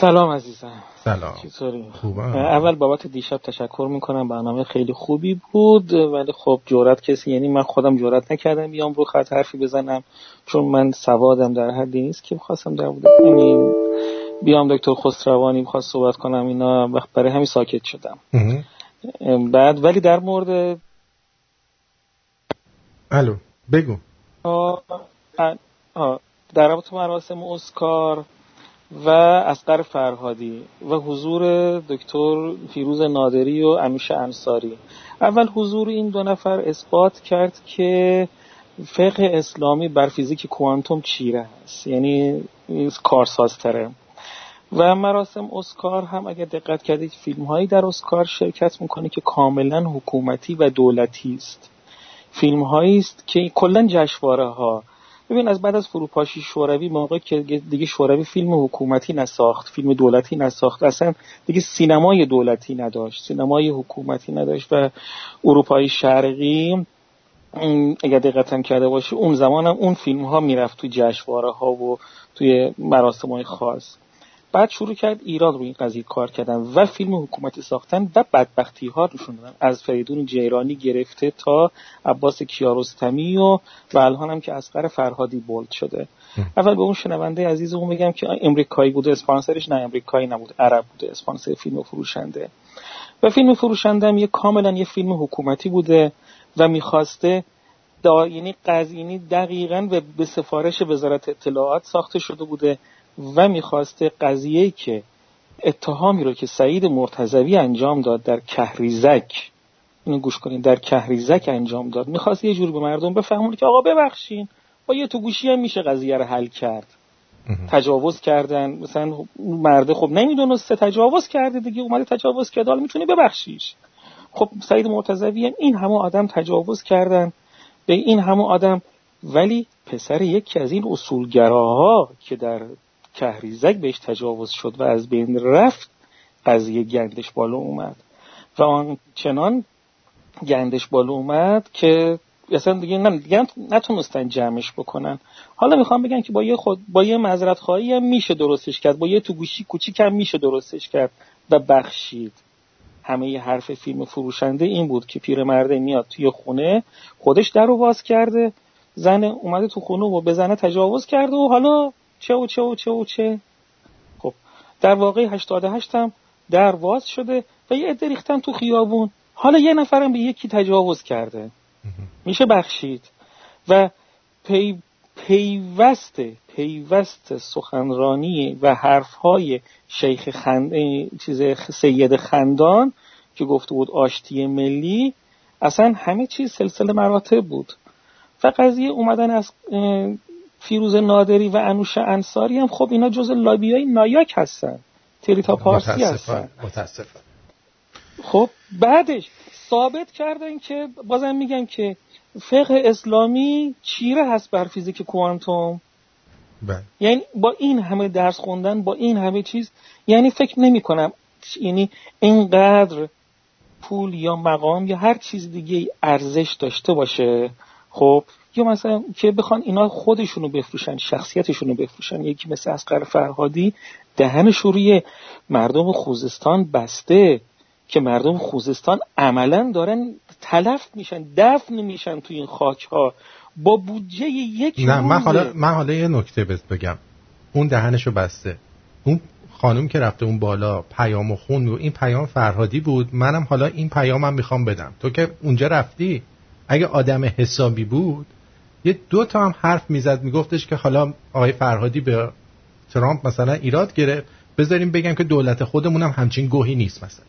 سلام عزیزم. سلام. چطوری؟ خوبم. اول بابت دیشب تشکر می‌کنم برنامه خیلی خوبی بود ولی خب جورت کسی یعنی من خودم جورت نکردم بیام رو خط حرفی بزنم چون من سوادم در حدی نیست که خواستم در همین بیام دکتر خسروانی خواست صحبت کنم اینا وقت برای همین ساکت شدم. بعد ولی در مورد الو بگو. آه، آه، در رابطه مراسم اسکار و اسقر فرهادی و حضور دکتر فیروز نادری و انوش انصاری. اول حضور این دو نفر اثبات کرد که فقه اسلامی بر فیزیک کوانتوم چیره است یعنی کارسازتره. و مراسم اسکار هم اگر دقت کردید فیلم هایی در اسکار شرکت می‌کنه که کاملا حکومتی و دولتی است. فیلم هایی است که کلا جشنواره ها ببین از بعد از فروپاشی شوروی موقع که دیگه شوروی فیلم حکومتی نساخت فیلم دولتی نساخت اصلا دیگه سینمای دولتی نداشت سینمای حکومتی نداشت و اروپای شرقی اگر دقت کرده باشی اون زمان هم اون فیلم ها می‌رفت تو جشنواره ها و توی مراسم های خاص. بعد شروع کرد ایران روی این قضیه کار کردن و فیلم حکومتی ساختن و بدبختی ها نشون دادن. از فریدون جیرانی گرفته تا عباس کیارستمی و و الان هم که اسقر فرهادی بولد شده. اول به اون شنونده عزیز اون بگم که امریکایی بوده اسپانسرش نه امریکایی نبود عرب بوده اسپانسر فیلم فروشنده. و فیلم فروشنده هم یه کاملا یه فیلم حکومتی بوده و می‌خواسته دا یعنی قضینی دقیقا و به سفارش وزارت اطلاعات ساخته شده بوده. و می‌خواسته قضیه که اتهامی رو که سعید مرتضوی انجام داد در کهریزک اینو گوش کنین در کهریزک انجام داد می‌خواست یه جور به مردم بفهمونه که آقا ببخشین با یه تو گوشی هم میشه قضیه رو حل کرد. تجاوز کردن مثلا مرده خب نمی‌دونسته تجاوز کرده دیگه اومده تجاوز کرده حالا می‌تونی ببخشیش. خب سعید مرتضوی هم این همه آدم تجاوز کردن به این همه آدم ولی پسر یکی از این اصولگراها که در کهریزک بهش تجاوز شد و از بین رفت. قضیه گندش بالا اومد. و آن چنان گندش بالا اومد که اصلا دیگه نه دیگه نتونستن جمعش بکنن. حالا می‌خوام بگن که با یه خود با یه معذرت خواهی هم میشه درستش کرد. با یه تو گوشی کوچیک هم میشه درستش کرد و بخشید. همه ی حرف فیلم فروشنده این بود که پیرمرده میاد توی خونه خودش در باز کرده زن اومده تو خونه و به زنه تجاوز کرده و حالا چه و چه و چه و چه. خب در واقع 88 هم در باز شده و یه عده ریختن تو خیابون. حالا یه نفرم به یکی تجاوز کرده. میشه بخشید. و پی پیوست پیوست سخنرانی و حرفهای شیخ خند... چیز سید خندان که گفته بود آشتی ملی اصلا همه چیز سلسله مراتب بود. و قضیه اومدن از فیروز نادری و انوش انصاری هم خب اینا جز لابیای نایاک هستن. تریتا پارسی هستن. خب بعدش ثابت کردن که بازم میگم که فقه اسلامی چیره هست بر فیزیک کوانتوم؟ بله. یعنی با این همه درس خوندن با این همه چیز یعنی فکر نمی کنم یعنی اینقدر پول یا مقام یا هر چیز دیگه ارزش داشته باشه. خب یا مثلا که بخوان اینا خودشونو بفروشن شخصیتشونو بفروشن. یکی مثل اسقر فرهادی دهنش روی مردم خوزستان بسته که مردم خوزستان عملا دارن تلف میشن دفن میشن تو این خاک ها با بودجه یک نه من. حالا من حالا یه نکته بهت بگم. اون دهنشو بسته. اون خانم که رفته اون بالا پیامو خون و این پیام فرهادی بود. منم حالا این پیامم می‌خوام بدم. تو که اونجا رفتی؟ اگه آدم حسابی بود یه دو تا هم حرف می‌زد میگفتش که حالا آقای فرهادی به ترامپ مثلا ایراد گرفت. بذاریم بگم که دولت خودمون هم همچین گوهی نیست مثلا.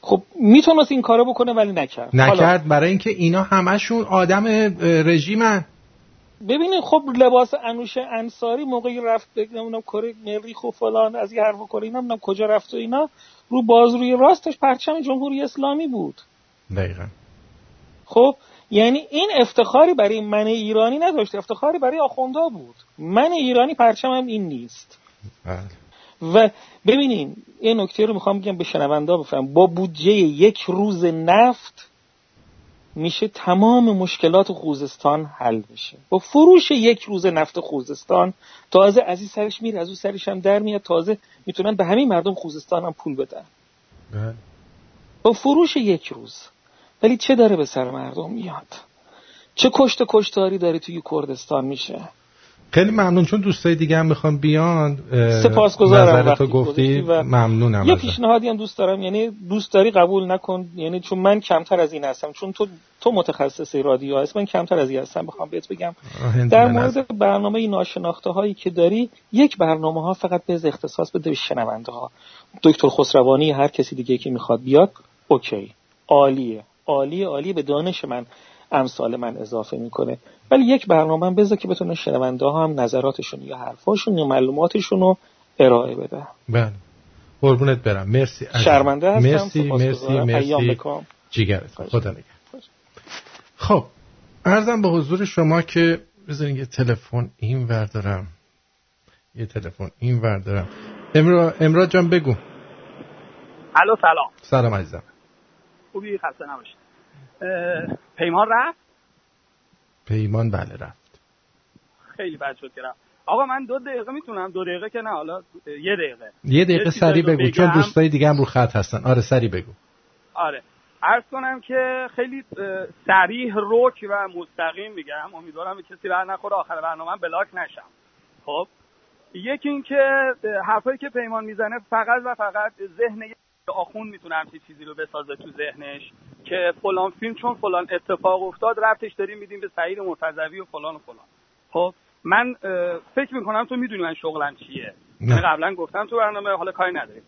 خب می‌تونست این کارو بکنه ولی نکرد. حالا نکرد برای اینکه اینا همشون آدم رژیمن. ببینید خب لباس انوش انصاری موقعی رفت نمی‌دونم کره مریخ و فلان از یه حرف کره اینا کجا رفت و اینا. رو بازروی راستش پرچم جمهوری اسلامی بود. دقیقا. خب یعنی این افتخاری برای من ایرانی نداشت. افتخاری برای آخوندا بود. من ایرانی پرچمم این نیست. بله. و ببینین یه نکته رو می‌خوام بگم به شنوندا بفهم. با بودجه یک روز نفت میشه تمام مشکلات خوزستان حل بشه. با فروش یک روز نفت خوزستان تازه از این سرش میره از اون سرش هم در میاد تازه می‌تونن به همین مردم خوزستان هم پول بدن. بله. با فروش یک روز. ولی چه داره به سر مردم میاد؟ چه کشت کشتاری داره توی کردستان میشه؟ خیلی ممنون چون دوستای دیگه هم می‌خوان بیان سپاسگزارم وقتی گفتی و ممنونم یه. پیشنهادی هم دوست دارم یعنی دوست داری قبول نکن یعنی چون من کمتر از این هستم چون تو تو متخصص رادیو هست من کمتر از این هستم بخوام بهت بگم. در. مورد برنامه ناشناخته هایی که داری یک برنامه ها فقط به اختصاص بده به شنونده ها دکتر خسروانی هر کسی دیگه که می‌خواد بیاد اوکی. عالیه. عالیه عالیه به دانش من امثال من اضافه می‌کنه. ولی یک برنامه هم بذار که بتونه شنونده ها هم نظراتشون یا حرفاشون یا معلوماتشون رو ارائه بده. بله. قربونت برم. مرسی عزیزم. شرمنده هستم. مرسی مرسی. ایام مرسی. بکام. جیگرت خدا نگهدار. خب ارزم به حضور شما که بذارین یه تلفن این ور دارم. یه تلفن این ور دارم. امرا امراد جان بگو. الو سلام. سلام عزیزم. خوبی خسته نباشید. پیمان رفت؟ پیمان بله رفت. خیلی بد شد که رفت. آقا من دو دقیقه می‌تونم؟ دو دقیقه که نه حالا یه دقیقه. یه دقیقه سری بگو چون بگم. دوستای دیگه هم رو خط هستن. آره سری بگو. آره. عرض کنم که خیلی اه، صریح رک و مستقیم میگم. امیدوارم کسی بر نخوره آخر برنامه بلاک نشم. خب یکی این که حرفایی که پیمان می‌زنه فقط و فقط ذهن آخون می‌تونه همچین چیزی رو بسازه تو ذهنش که فلان فیلم چون فلان اتفاق افتاد رفتش داریم میدیم به سعید مرتضوی و فلان و فلان. خب من فکر می‌کنم تو می‌دونی من شغلم چیه. من قبلا گفتم تو برنامه حالا کاری نداریم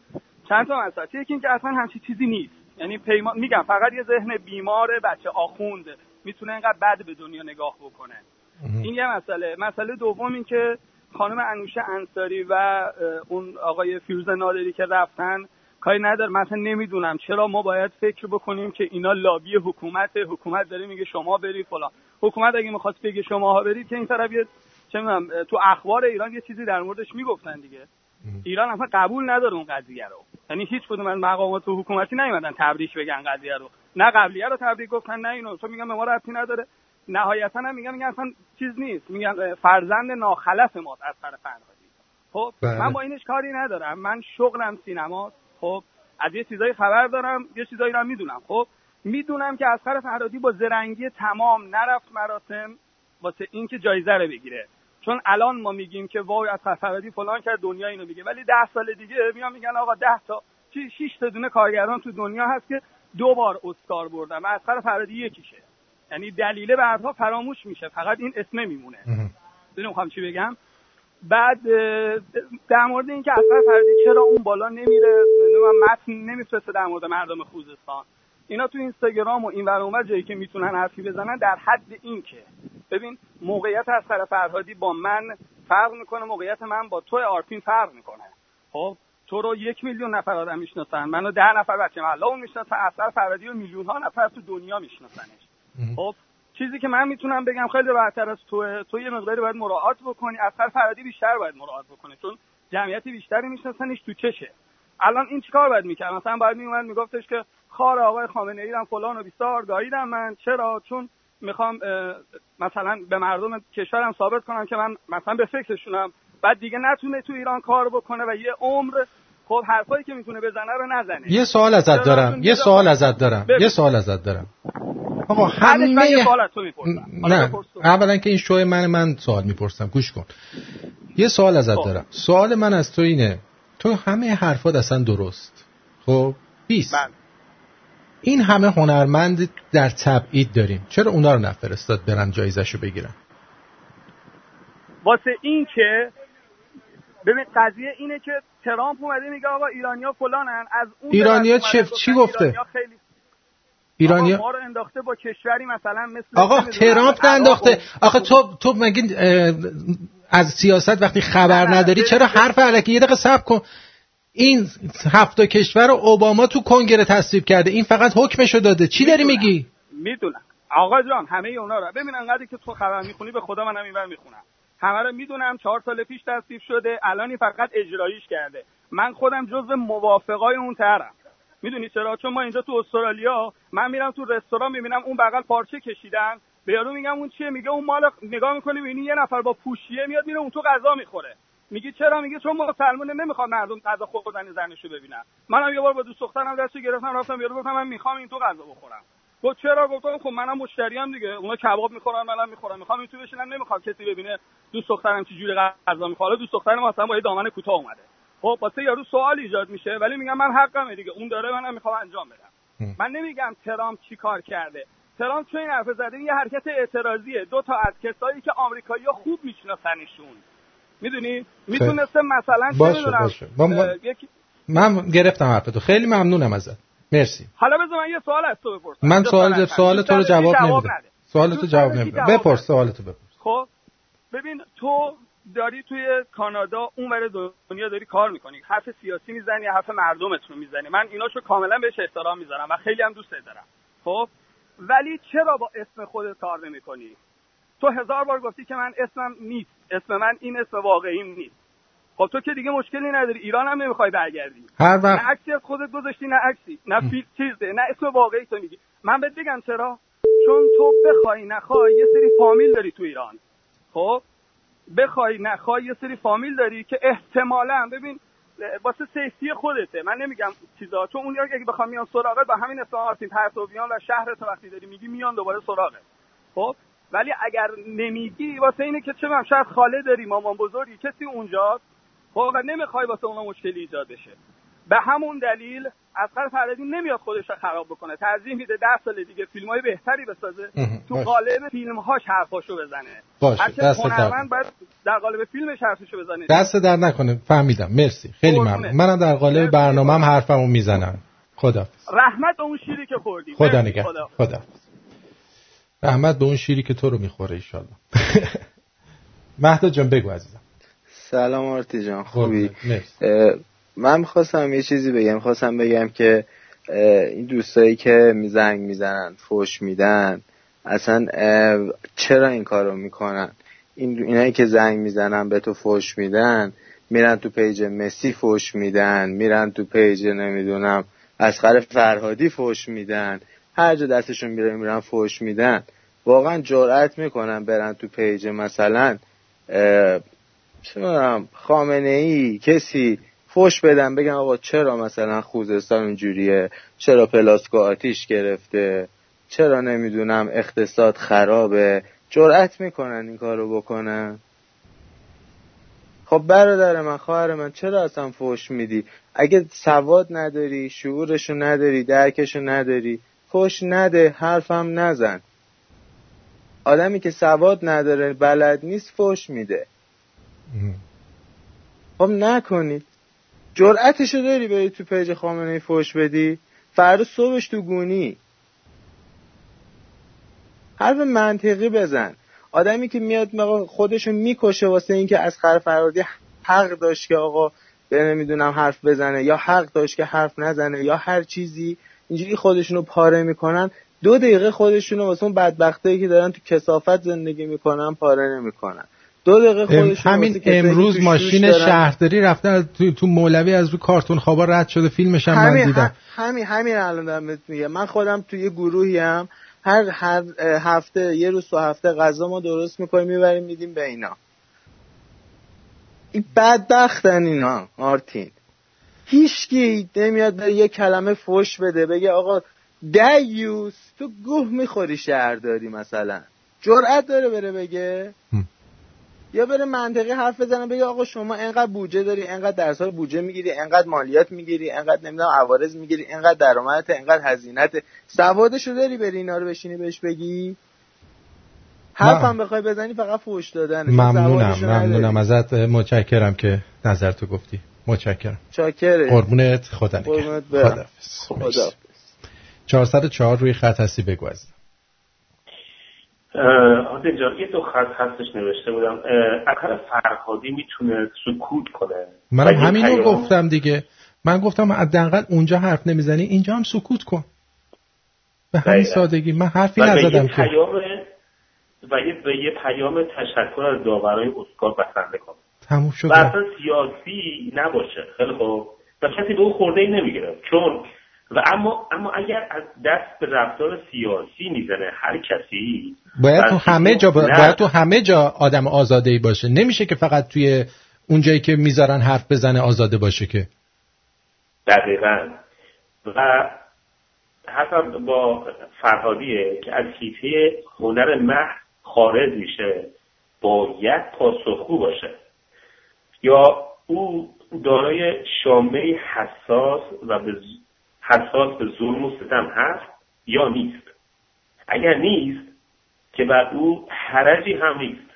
چند تا مسئله. یکی اینکه اصلا همچین چیزی نیست. یعنی پیمان میگم فقط یه ذهن بیمار بچه آخوند می‌تونه اینقدر بد به دنیا نگاه بکنه. این یه مسئله. مسئله دوم این که خانم انوشه انصاری و اون آقای فیروز نادری که رفتن کاری نداره مثلا نمی‌دونم. چرا ما باید فکر بکنیم که اینا لابی حکومت حکومت داره میگه شما برید فلان. حکومت اگه می‌خواست بگه شما برید که این طرف یه چه می‌دونم تو اخبار ایران یه چیزی در موردش می‌گفتن دیگه. ایران اصلا قبول نداره اون قضیه رو. یعنی هیچ کدوم از مقامات حکومتی نیومدن تبریک بگن قضیه رو. نه قبلیه رو تبریک گفتن نه اینو. تو میگن به ما ربطی نداره. نهایتا هم میگن میگن اصلا چیز نیست. میگن فرزند ناخلف ما از سر فرهادی خب بله. من با اینش کاری ندارم. من شغلم سینما خب از یه چیزایی خبر دارم یه چیزایی رو می‌دونم. خب می‌دونم که اسقر فرهادی با زرنگی تمام نرفت مراسم واسه اینکه جایزه رو بگیره. چون الان ما میگیم که وای از فرهادی فلان کرد دنیا اینو میگه. ولی ده سال دیگه میان میگن آقا ده تا چی شش تا دونه کارگران تو دنیا هست که دو بار اسکار بردن و اسقر فرهادی یکیشه. یعنی دلیل بعدها فراموش میشه. فقط این اسمه میمونه می‌خوام چی بگم. بعد در مورد اینکه اصلا فردی چرا اون بالا نمیره نمی‌دونم متن نمیفرسته در مورد مردم خوزستان. اینا تو اینستاگرام و این ور اونور جایی که می‌تونن حرفی بزنن در حد این که ببین موقعیت از طرف فرهادی با من فرق می‌کنه موقعیت من با تو آرپین فرق می‌کنه. خب تو رو یک میلیون نفر آدم می‌شناسن منو ده نفر بچه اون می‌شناسن اثر فرهادی رو میلیون ها نفر تو دنیا میشناسنش. خب چیزی که من می‌تونم بگم خیلی راحتتر از تو تو یه مقداری باید مراعات بکنی اثر فرهادی بیشتر باید مراعات بکنه چون جمعیت بیشتری میشناسنش تو چشه. الان این چیکار باید می‌کرد؟ مثلا باید میومد میگفتش که خار آقای خامنه ای فلان و بیسار گاییدم من. چرا؟ چون می‌خوام مثلا به مردم کشورم ثابت کنم که من مثلا به فکرشونم. بعد دیگه نتونه تو ایران کار بکنه و یه عمر خب حرفایی که می‌تونه بزنه رو نزنه. یه سوال ازت دارم. یه سوال ازت دارم. یه سوال ازت دارم. آقا همه نه. اولا که این شوی من من سوال می‌پرسم. گوش کن. یه سوال ازت دارم. سوال من از تو اینه. تو همه حرفات اصلا درست. خب 20 این همه هنرمند در تبعید داریم. چرا اونا رو نفرستاد برن جایزشو بگیرن؟ واسه این که ببین قضیه اینه که ترامپ اومده میگه آقا ایرانیا فلانن. از اون ایرانیا چی چی گفته؟ ایرانیا خیلی ایرانیا ما رو انداخته با کشوری مثلا مثل آقا ترامپ انداخته. آخه تو تو مگه از سیاست وقتی خبر نداری چرا حرف علکی؟ یه دقیقه صبر کن. این هفت کشور رو اوباما تو کنگره تصویب کرده. این فقط حکمشو داده. چی داری میگی؟ می‌دونم. آقا جان همه اونا رو. ببین انقدری که تو خبر می‌خونی به خدا منم اینور می‌خونم. همه رو می‌دونم چهار سال پیش تصویب شده. الانی فقط اجراییش کرده. من خودم جزو موافقای اون ترم می‌دونی چرا؟ چون ما اینجا تو استرالیا من میرم تو رستوران می‌بینم اون بغل پارچه کشیدن. به یارو میگم اون چیه؟ میگه اون مال نگاه می‌کنی می‌بینی یه نفر با پوشیه میاد میره اون تو غذا می‌خوره. میگی چرا؟ میگه چون مسلمانه نمی‌خواد مردم غذا خوردن زنشو ببینن. منم یه بار با دوست دخترم دستو گرفتم رفتم یارو گفتم من می‌خوام این تو غذا بخورم. گفت چرا؟ گفتم خب منم مشتریم دیگه. اونا کباب می‌خورن منم می‌خورم. می‌خوام این تو بشینم؟ نمی‌خوام کسی ببینه دوست دخترم چه جوری غذا می‌خوره. دوست دخترم مثلا با یه دامن کوتاه اومده. خب واسه یارو سوال ایجاد میشه ولی میگم من حقمه دیگه. اون داره منم می‌خوام انجام بدم. من نمیگم ترامپ چی کار کرده. ترامپ چون این حرف زده یه حرکت اعتراضیه. دو تا از کسایی که آمریکایی‌ها خوب میشناسنشون می‌دونی؟ می‌تونسته مثلا باشه باشه. من, من گرفتم حرفتو. خیلی ممنونم ازت. مرسی. حالا بذار من یه سوال از تو بپرسم. من سوال سوال تو رو جواب نمیدم. سوال تو جواب نمیدم. بپرس سوال تو بپرس. خب ببین تو داری توی کانادا اونور دنیا داری کار می‌کنی. حرف سیاسی می‌زنی حرف مردمت رو می‌زنی. من ایناشو کاملا بهش احترام می‌ذارم و خیلی هم دوست دارم. خب؟ ولی چرا با اسم خودت کار نمی‌کنی؟ تو هزار بار گفتی که من اسمم نیست. اسم من این اسم واقعیم نیست. خب تو که دیگه مشکلی نداری. ایران هم نمی‌خوای برگردی. هر وقت نه عکسی از خودت گذاشتی نه عکسی نه فیل چیزه نه اسم واقعی تو میگی. من بهت بگم چرا؟ چون تو بخوای نخوای یه سری فامیل داری تو ایران. خب؟ بخوای نخوای یه سری فامیل داری که احتمالا ببین واسه سیفتی خودته. من نمیگم چیزا. چون اون اگه بخوام میان سراغت با همین اسم آرتین پرتوبیان و شهر تو وقتی داری میگی میان دوباره سراغت. خب؟ ولی اگر نمیگی واسه اینه که چه شاید خاله داری مامان بزرگی کسی اونجاست. خب؟ و نمی‌خوای واسه اونا مشکلی ایجاد بشه. به همون دلیل اصغر فرهادی نمیاد خودش رو خراب بکنه. ترجیح میده ده سال دیگه فیلم های بهتری بسازه. تو قالب فیلم هاش حرفاشو بزنه. باشه. دست هنرمند باید در قالب فیلمش حرفشو بزنه. دست در نکنه. فهمیدم. مرسی. خیلی ممنون. منم در قالب برنامهم حرفمو می‌زنم. خدا رحمت به اون شیری که خوردی. خدا نگه خدا, خدا. رحمت به اون شیری که تو رو می‌خوره ایشالله <laughs> مهدا جان بگو عزیزم. سلام آرتی جان. خوبی؟ من می‌خواستم یه چیزی بگم. خواستم بگم که این دوستایی که میزنگ می‌زنن فوش میدن اصلا چرا این کارو می‌کنن؟ این اینایی که زنگ می‌زنن به تو فوش میدن میرن تو page مسی فوش میدن میرن تو page نمی‌دونم اصغر فرهادی فوش میدن هر جا دستشون میره میرن فوش میدن. واقعا جرأت می‌کنن برن تو page مثلا چه خامنه ای کسی فوش بدن بگن آقا چرا مثلا خوزستان اونجوریه چرا پلاسکو آتیش گرفته؟ چرا نمی‌دونم اقتصاد خرابه؟ جرأت می‌کنن این کارو بکنن. خب برادر من خواهر من چرا اصلا فوش میدی؟ اگه سواد نداری شعورشو نداری درکشو نداری فوش نده حرفم نزن. آدمی که سواد نداره بلد نیست فوش میده. خب نکنید. جرأتشو داری بری تو پیج خامنه ای فوش بدی؟ فردا صبحش تو گونی. حرف منطقی بزن. آدمی که میاد خودشو می‌کشه واسه اینکه از فرادی حق داشت که آقا به نمی‌دونم حرف بزنه یا حق داشت که حرف نزنه یا هر چیزی. اینجوری خودشونو پاره می‌کنن. دو دقیقه خودشونو واسه اون بدبختایی که دارن تو کسافت زندگی می‌کنن پاره نمی‌کنن. دو دقیقه خودشون همین امروز ماشین شهرداری رفته تو, تو مولوی از رو کارتون خوابا رد شده فیلمش هم من دیدم. همین همین الان دارم میگم. من خودم توی یه گروهی هم هر هر هفته یه روز تو هفته غذا ما درست می‌کنیم می‌بریم میدیم به اینا. این بدبختن اینا مارتین. هیچکی نمیاد به یه کلمه فوش بده بگه آقا دیوس تو گوه می‌خوری شهرداری مثلا. جرأت داره بره بگه. یا بره منطقی حرف بزنه بگه آقا شما انقدر بودجه داری انقدر در سال بودجه می‌گیری انقدر مالیات می‌گیری انقدر نمی‌دونم عوارض می‌گیری انقدر درآمدت انقدر هزینت سوادشو داری بری اینا رو بشینی بهش بگی؟ حرفم بخوای بزنی فقط فوش دادن ممنونم ممنونم. ازت متشکرم که نظر تو گفتی. متشکرم. چاکره قربونت خدا نگهدار خدا 404 روی خط هستی بگو حاضر جان یه دو خط هستش نوشته بودم. اکر فرهادی می‌تونه سکوت کنه. من همینو گفتم دیگه. من گفتم حداقل اونجا حرف نمی‌زنی اینجا هم سکوت کن. به همین سادگی. من حرفی نزدم که. و یه به یه پیام تشکر از داورای اسکار بسنده کن تموم شد. و اصلا سیاسی نباشه. خیلی خوب. و کسی به او خورده ای نمی‌گیره. چون و اما اما اگر از دست به رفتار سیاسی می‌زنه هر کسی باید تو همه جا باید تو همه جا آدم آزاده ای باشه. نمیشه که فقط توی اون جایی که می‌ذارن حرف بزنه آزاده باشه که. دقیقا. و حتی با فرهادیه که از حیطه هنر مح خارج میشه باید پاسخگو باشه. یا او دارای شامه حساس و به حساس به ظلم و ستم هست یا نیست؟ اگر نیست که بر او حرجی هم نیست.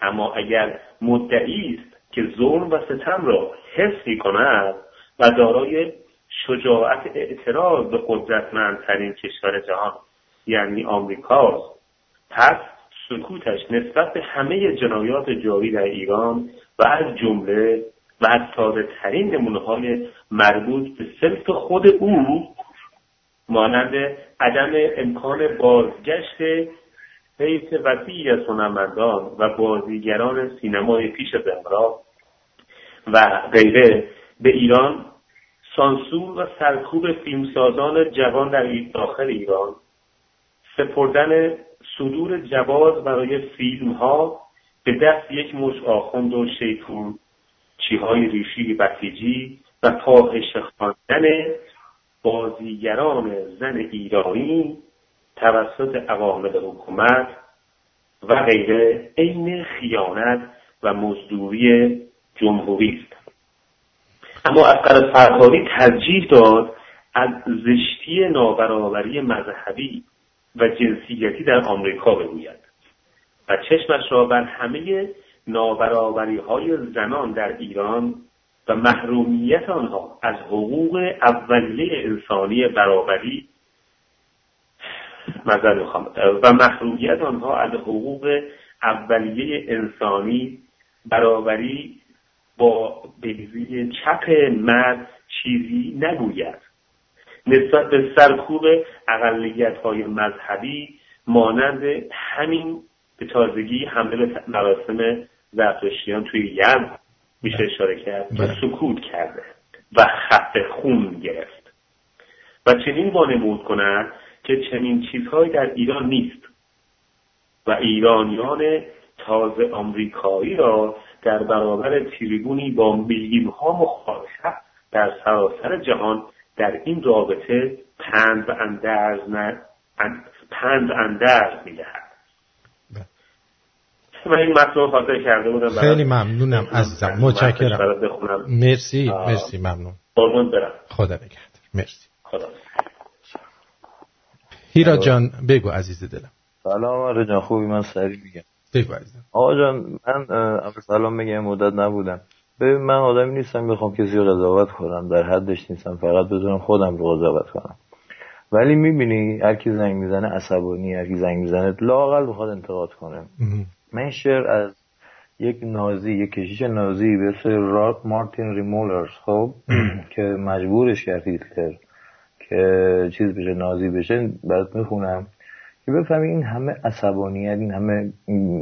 اما اگر مدعی است که ظلم و ستم را حس می کند و دارای شجاعت اعتراض به قدرتمندترین کشور جهان یعنی آمریکاست پس سکوتش نسبت به همه جنایات جاری در ایران و از جمله و از ساده ترین نمونه های مربوط به سلف خود او مانند عدم امکان بازگشت حیث وسیعی از هنرمندان و بازیگران سینمای پیش از و غیره به ایران سانسور و سرکوب فیلمسازان جوان در داخل ایران سپردن صدور جواز برای فیلم ها به دست یک مش آخوند و شیطون چیهای ریشی بسیجی و پاهش خواندن بازیگران زن ایرانی توسط عوامل حکومت و غیره عین خیانت و مزدوری جمهوری است. اما از فرهادی ترجیح داد از زشتی نابرابری مذهبی و جنسیتی در آمریکا بگوید و چشمش را بر همه نابرابری های زنان در ایران و محرومیت آنها از حقوق اولیه انسانی برابری و محرومیت آنها از حقوق اولیه انسانی برابری با بیزی چپ مرد چیزی نگوید. نسبت به سرکوب اقلیت های مذهبی مانند همین به تازگی حمله مراسم زرتشتیان توی یزد میشه اشاره کرد و بله. سکوت کرده و خط خون گرفت. و چنین وانمود کند که چنین چیزهایی در ایران نیست. و ایرانیان تازه آمریکایی را در برابر تریبونی با میلیون ها مخالفت در سراسر جهان در این رابطه پند و اندرز, پند اندرز می‌دهد. من این مطلب حاضر کرده بودم خیلی ممنونم عزیزم. متشکرم. مرسی مرسی ممنون. قربون برم. خدا نگهدار. مرسی. خدا هیرا جان بگو عزیز دلم. سلام آره جان خوبی؟ من سری میگم. بگو عزیزم. آقا جان من اول سلام میگم مدت نبودم. ببین من آدمی نیستم بخوام کسی رو قضاوت کنم در حدش نیستم فقط بتونم خودم رو قضاوت کنم. ولی می‌بینی هر کی زنگ می‌زنه عصبانی هر کی زنگ می‌زنه لاقل بخواد انتقاد کنه. من شعر از یک نازی یک کشیش نازی به اسم مارتین ریمولرز خب <clears throat> که مجبورش کرد هیتلر که چیز بشه نازی بشه برات می‌خونم. که بفهمی این همه عصبانیت این همه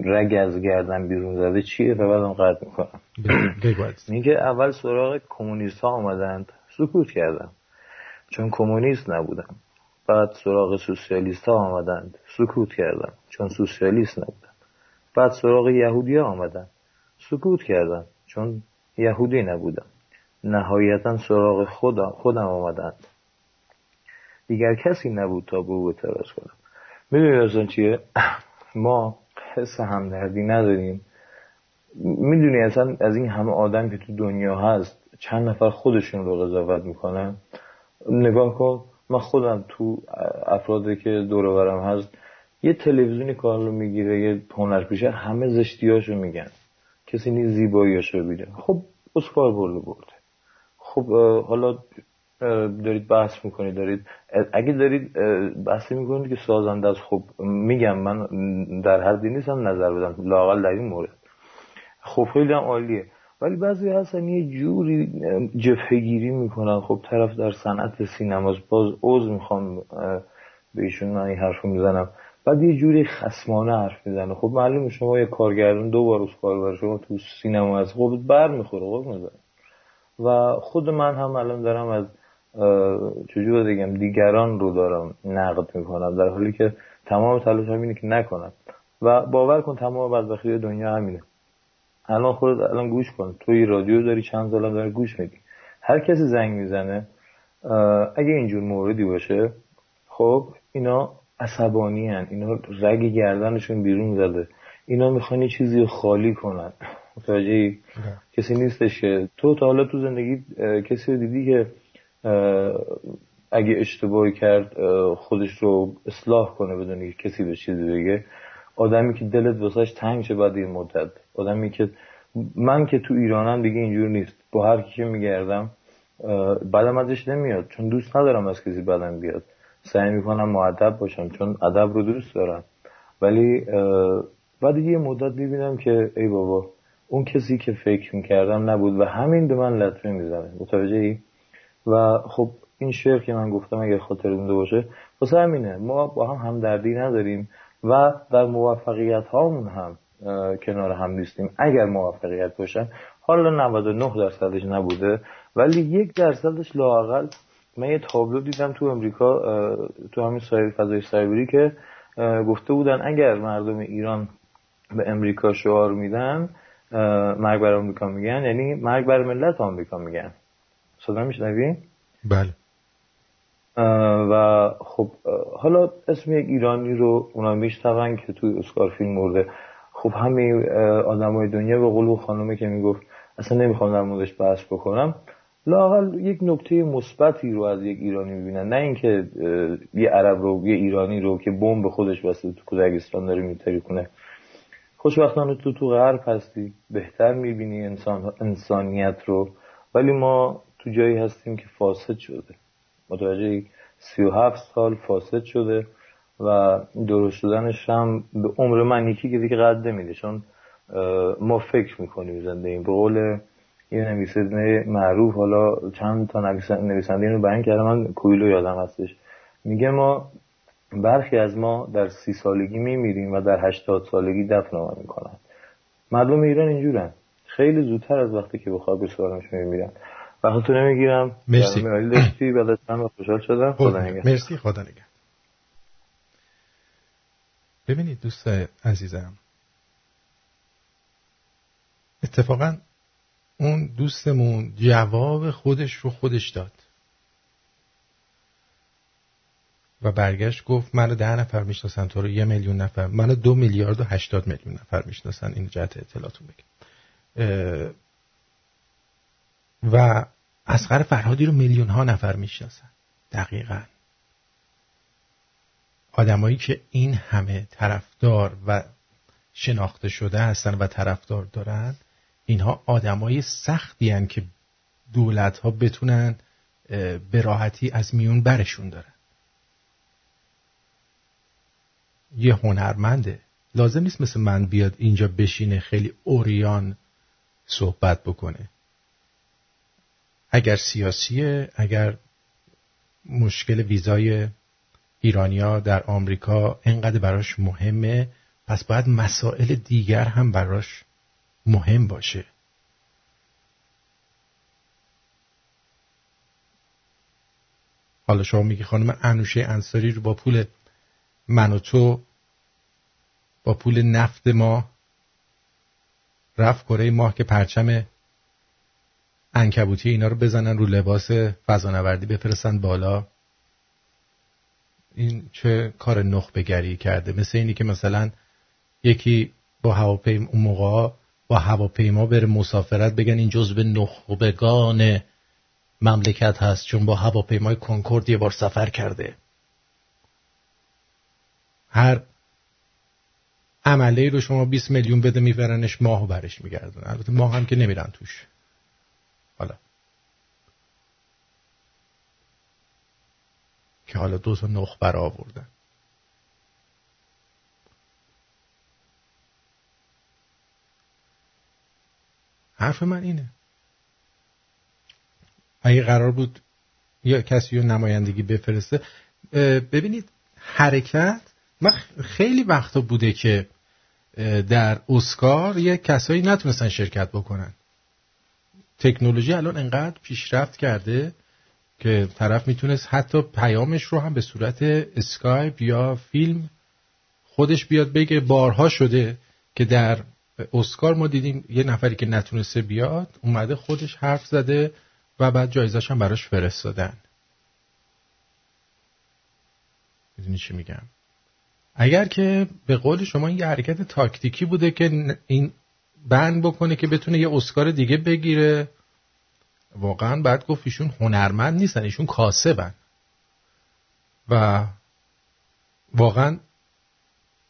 رگ از گردن بیرون زده چیه و بعد قطع می‌کنم. میگه اول سراغ کمونیست ها آمدند. سکوت کردم. چون کمونیست نبودم. بعد سراغ سوسیالیست ها آمدند. سکوت کردم. چون سوسیالیست نبودم. بعد سراغ یهودی ها آمدن. سکوت کردم چون یهودی نبودم نهایتا سراغ خودم, خودم آمدند دیگر کسی نبود تا به او اعتراض کنم. می‌دونی اصلا چیه؟ <coughs> ما حس همدردی نداریم. می‌دونی اصلا از این همه آدم که تو دنیا هست چند نفر خودشون رو قضاوت می‌کنن؟ نگاه کن من خودم تو افرادی که دور برم هست یه تلویزیونی کار رو می‌گیره یه هنر پیشه همه زشتیاشو میگن. کسی نیز زیباییاشو بیده خب اسکار برده برده. خب حالا دارید بحث می‌کنید دارید اگه دارید بحثی می‌کنید که سازنده از خب میگم من در حدی نیستم نظر بدم. لاقل در این مورد. خب خیلی هم عالیه. ولی بعضی هستن یه جوری جفهگیری می‌کنن. خب طرف در صنعت سینماست باز عوض می‌خوام به ایشون من این حرف می‌زنم. بعد یه جوری خسمانه حرف می‌زنه. خب معلومه شما یه کارگردان دو بار اسکار شما تو سینما هست. خب بر می‌خوره می‌زنه و خود من هم الان دارم از چجور بگم دیگران رو دارم نقد می‌کنم. در حالی که تمام تلاش هم اینه که نکنم. و باور کن تمام بدبختی دنیا همینه. الان خودت الان گوش کن. توی رادیو داری چند سال داری گوش میدی. هر کسی زنگ می‌زنه اگه اینجور موردی باشه خب اینا عصبانی هن. اینا رگ گردنشون بیرون زده. اینا می‌خوان یه چیزی خالی کنن. متوجه کسی نیستش که. تو تا حالا تو زندگی کسی رو دیدی که اگه اشتباهی کرد خودش رو اصلاح کنه بدون که کسی به چیزی بگه؟ آدمی که دلت واسش تنگ شه بعد این مدت. آدمی که من که تو ایرانم دیگه اینجور نیست. با هر کی که میگردم بعدم ازش نمیاد. چون دوست ندارم از کسی بدم بیاد. سعی می‌کنم معدب باشم چون ادب رو دوست دارم. ولی بعد یه مدت ببینم که ای بابا اون کسی که فکر می‌کردم نبود و همین به من لطمه می‌زنه. متوجه ای؟ و خب این شعر که من گفتم اگر خاطر مونده باشه واسه همینه. ما با هم همدردی نداریم و در موفقیت هامون هم کنار هم نیستیم. اگر موفقیت باشن حالا 99 درصدش نبوده ولی یک درصدش لاقل من یه تابلو دیدم تو امریکا تو همین سایت فضای سایبری که گفته بودن اگر مردم ایران به امریکا شعار میدن مرگ بر آمریکا میگن یعنی مرگ بر ملت آمریکا میگن. صدا میشنوی؟ بله. و خب حالا اسم یک ایرانی رو اونا میشتون که توی اسکار فیلم مرده. خب همه های دنیا به قلوب خانومه که می‌گفت اصلا نمی‌خوام در موردش بحث بکنم. لاقل یک نکته مثبتی رو از یک ایرانی می‌بینن. نه اینکه یه عرب رو یه ایرانی رو که بمب خودش بسته تو کودکستان داره میتری کنه. خوشبختانه تو تو غرب هستی بهتر می‌بینی انسان انسانیت رو. ولی ما تو جایی هستیم که فاسد شده. متوجه سی و هفت سال فاسد شده و درست شدنش هم به عمر من یکی که دیگه قد نمیده. چون ما فکر می‌کنیم زنده این به قول یه نویسنده معروف حالا چند تا نویسنده اینو بیان کرده من کویلو یادم هستش. میگه ما برخی از ما در سی سالگی میمیریم و در هشتاد سالگی دفن ما می‌کنن. مردم ایران اینجورن. خیلی زودتر از وقتی که بخواه به سوالمش میمیرن. وقتی نمی‌گیرم؟ مرسی. داشتی. بعد خوشحال شدم. خدا مرسی. خدا نگه ببینید دوست عزیزم. اتفاقا اون دوستمون جواب خودش رو خودش داد. و برگشت گفت منو ده نفر می‌شناسن تو رو یه میلیون نفر. منو دو میلیارد و هشتاد میلیون نفر می‌شناسن. این جهت اطلاعاتون بگم. و اسقر فرهادی رو میلیون ها نفر می‌شناسن. دقیقا. آدمایی که این همه طرفدار و شناخته شده هستن و طرفدار دارن اینها آدمای سختی هن که دولت ها بتونن به راحتی از میون برشون دارن. یه هنرمنده. لازم نیست مثل من بیاد اینجا بشینه خیلی اوریان صحبت بکنه. اگر سیاسیه اگر مشکل ویزای ایرانیا در آمریکا انقدر براش مهمه پس باید مسائل دیگر هم براش مهم باشه. حالا شما میگی خانم انوشه انصاری رو با پول من و تو با پول نفت ما رفت کره ماه که پرچم انکبوتی اینا رو بزنن رو لباس فضانوردی بفرستن بالا. این چه کار نخبه گری کرده؟ مثل اینی که مثلا یکی با هواپیما اون موقع با هواپیما بره مسافرت بگن این جزو نخبگان مملکت هست چون با هواپیمای کنکورد یه بار سفر کرده. هر عمله رو شما 20 میلیون بده میبرنش ماهو برش میگردن. البته ماه هم که نمیرن توش. حالا. که حالا دو تا نخبر آوردن. حرف من اینه. اگه قرار بود یا کسی رو نمایندگی بفرسته ببینید حرکت من خیلی وقتا بوده که در اسکار یه کسایی نتونستن شرکت بکنن. تکنولوژی الان انقدر پیشرفت کرده که طرف می‌تونست حتی پیامش رو هم به صورت اسکایپ یا فیلم خودش بیاد بگه بارها شده که در اسکار ما دیدیم یه نفری که نتونسته بیاد اومده خودش حرف زده و بعد جایزش هم براش فرستادن. می‌دونی چی میگم؟ اگر که به قول شما این یه حرکت تاکتیکی بوده که این بند بکنه که بتونه یه اسکار دیگه بگیره واقعا بعد گفت ایشون هنرمند نیستن ایشون کاسبن. و واقعا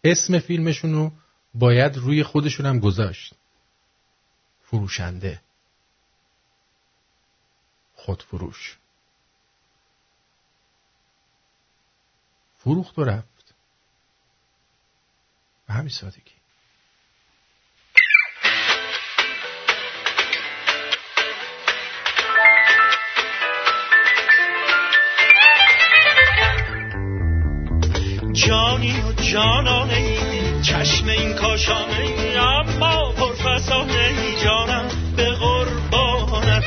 اسم فیلمشون رو باید روی خودشون هم گذاشت. فروشنده. خودفروش. فروخت و رفت. به همین سادگی. جانی و جانانه چشم این کاشانه ای اما پرفسانه ای جانم به قربانت.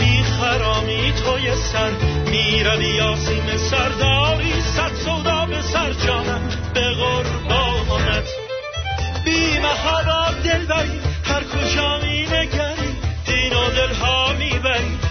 میخرامی توی سر می‌روی یاسیم سرداری صد سودا به سر جانم به قربانت. بی محبا دل بری هر کجا می نگری دین و دلها می‌بری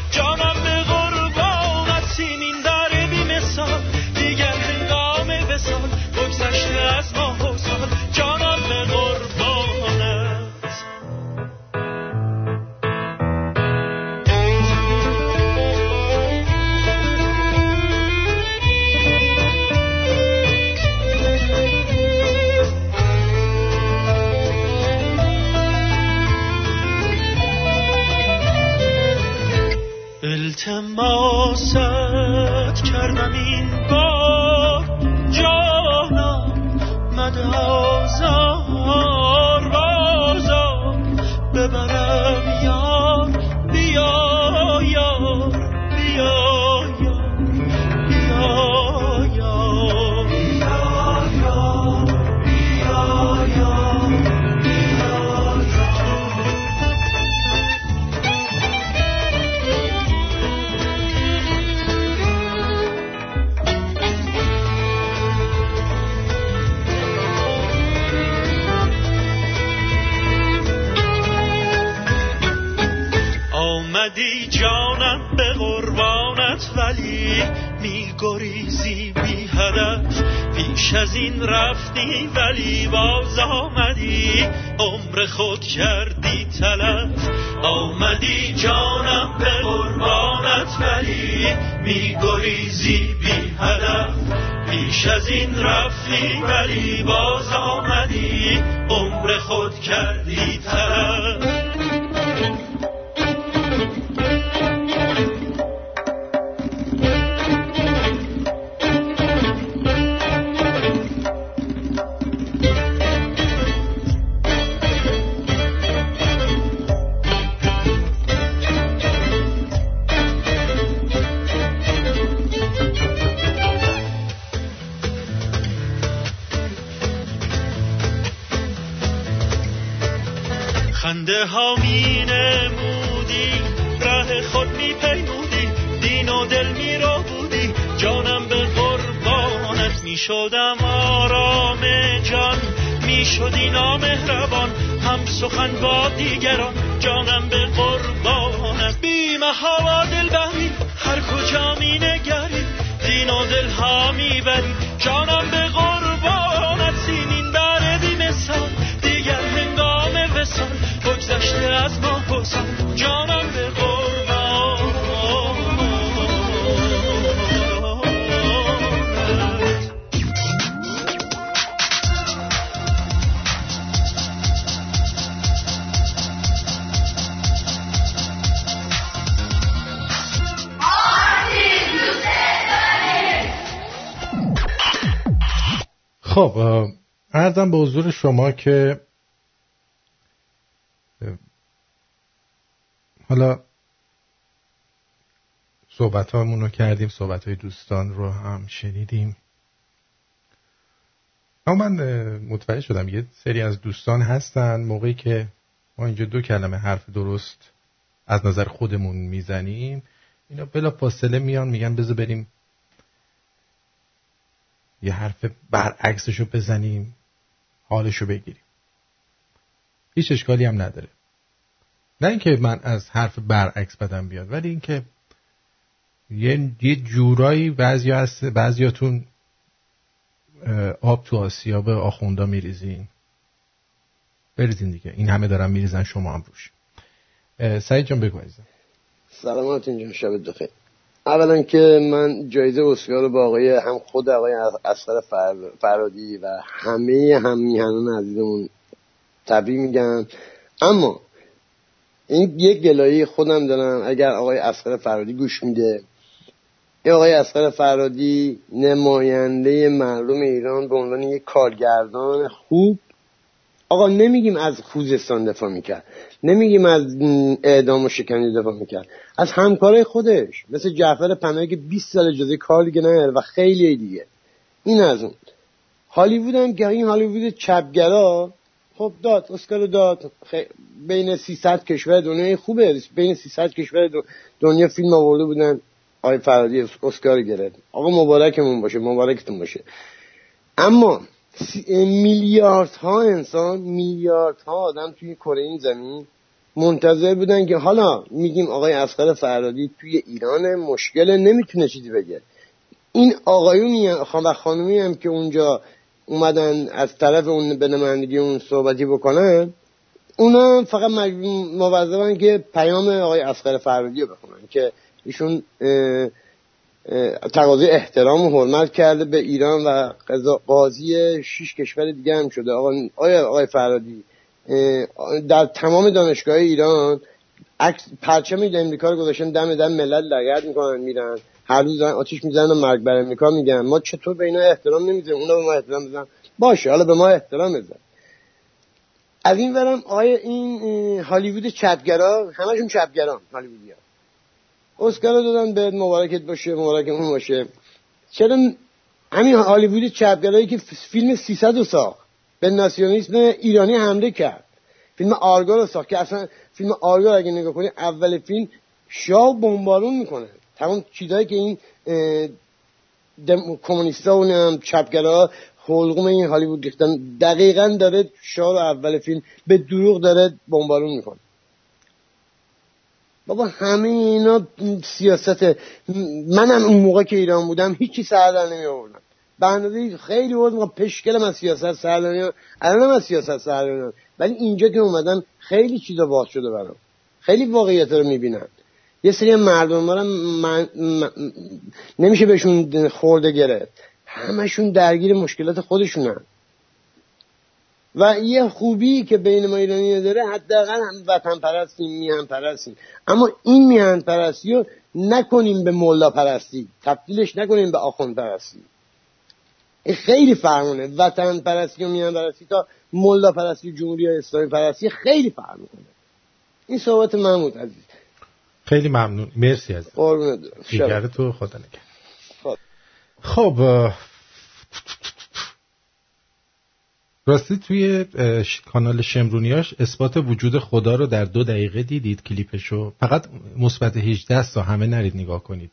پیش از این رفتی ولی باز آمدی. عمر خود کردی تلف آمدی جانم به قربانت ولی می گریزی بی هدف. پیش از این رفتی ولی باز آمدی. عمر خود کردی شدی نامهربان هم سخن با دیگران جانم به قربانت بی محابا دل بری هر کجا می نگری دین و دل ها می بری. جانم به قربانت سینین بر بی مثال دیگر هنگام وسال بگذشته از ما خب عرضم به حضور شما که حالا صحبت رو کردیم صحبت های دوستان رو هم شنیدیم. اما من متوجه شدم یه سری از دوستان هستن موقعی که ما اینجا دو کلمه حرف درست از نظر خودمون می‌زنیم اینا بلا فاصله میان میگن بذار بریم یه حرف برعکسشو بزنیم حالشو بگیریم. هیچ اشکالی هم نداره. نه اینکه من از حرف برعکس بدم بیاد ولی اینکه یه, یه جورایی بعضی هست بعضیاتون آب تو آسیاب آخوندا میریزین. بریزین دیگه. این همه دارن میریزن شما هم روش. سعید جان بگو. سلامت اینجا شب بخیر اولا که من جایزه اسکار رو با آقای هم خود آقای فر- فرادی و همه هم میهنان عزیزمون تبریک میگم. اما این یک گلایه خودم دارم اگر آقای اسقر فرادی گوش میده. این آقای اسقر فرادی نماینده مردم ایران به عنوان یک کارگردان خوب آقا نمیگیم از خوزستان دفاع می‌کرد. نمیگیم از اعدام و شکنجه دفاع می‌کرد. از همکارای خودش. مثل جعفر پناهی که 20 سال اجازه کار دیگه نداره و خیلی دیگه. این از اون. هالیوود هم که این هالیوود چپگرا خب داد اسکار داد. بین 300 کشور دنیای خوبه. بین 300 کشور دنیا فیلم آورده بودن. آقای فرادی اس- اسکار گرفت. آقا مبارکمون باشه مبارکتون باشه. اما میلیاردها انسان میلیاردها آدم توی کره این زمین منتظر بودن که حالا میگیم آقای اسقر فرادی توی ایران مشکل نمی‌تونه چیزی بگه. این آقایونی و خانومی هم که اونجا اومدن از طرف اون به اون صحبتی بکنن اونا فقط موظفن که پیام آقای اسقر فرادی رو بخونن که ایشون تقاضای احترام و حرمت کرده به ایران و قاضی شش کشور دیگه هم شده. آقا آیا آقای فرادی در تمام دانشگاه ایران عکس پرچم امریکا رو گذاشتن دم دم ملت لگد می‌کنن میرن. هر روز آتیش می‌زنن و مرگ بر امریکا میگن. ما چطور به اینا احترام نمی‌ذاریم؟ اونا به ما احترام بزن باشه حالا به ما احترام بزن از این ورم آیا این هالیوود چپگرا همشون چپگران هالیوودی ها اسکار رو دادن به مبارکت باشه مبارکمون باشه. چرا همین هالیوود چپگرایی که فیلم 300 رو ساخت به ناسیونالیسم ایرانی حمله کرد. فیلم آرگا رو ساخت که اصلا فیلم آرگا اگه نگاه کنی اول فیلم شاه بمبارون می‌کنه. تمام چیزایی که این. کمونیستا و چپگرا حلقوم این هالیوود ریختن دقیقا داره شاه رو اول فیلم به دروغ داره بمبارون می‌کنه. بابا همه اینا سیاست منم اون موقع که ایران بودم هیچی سر در نمی آوردم به اندازه خیلی بود پشکلم از سیاست سر در نمی الانم از سیاست سر ولی اینجا که اومدم خیلی چیزا باز شده برام. خیلی واقعیت رو می‌بینم یه سری مردم ما من... من... نمیشه بهشون خورده گرفت. همشون درگیر مشکلات خودشونن. و یه خوبی که بین ما ایرانی داره حداقل هم وطن پرستیم میهن پرستیم اما این میهن پرستی رو نکنیم به مولا پرستی تبدیلش نکنیم به آخوند پرستی خیلی فرمونه. وطن پرستی و میهن پرستی تا مولا پرستی جمهوری اسلامی پرستی خیلی فرق می‌کنه این صحبت محمود عزیز. خیلی ممنون. مرسی از قربونت. تو خدا نگه. خب. راستی توی کانال شمرونیاش اثبات وجود خدا رو در دو دقیقه دیدید کلیپشو. فقط مثبت 18 تا همه نرید نگاه کنید.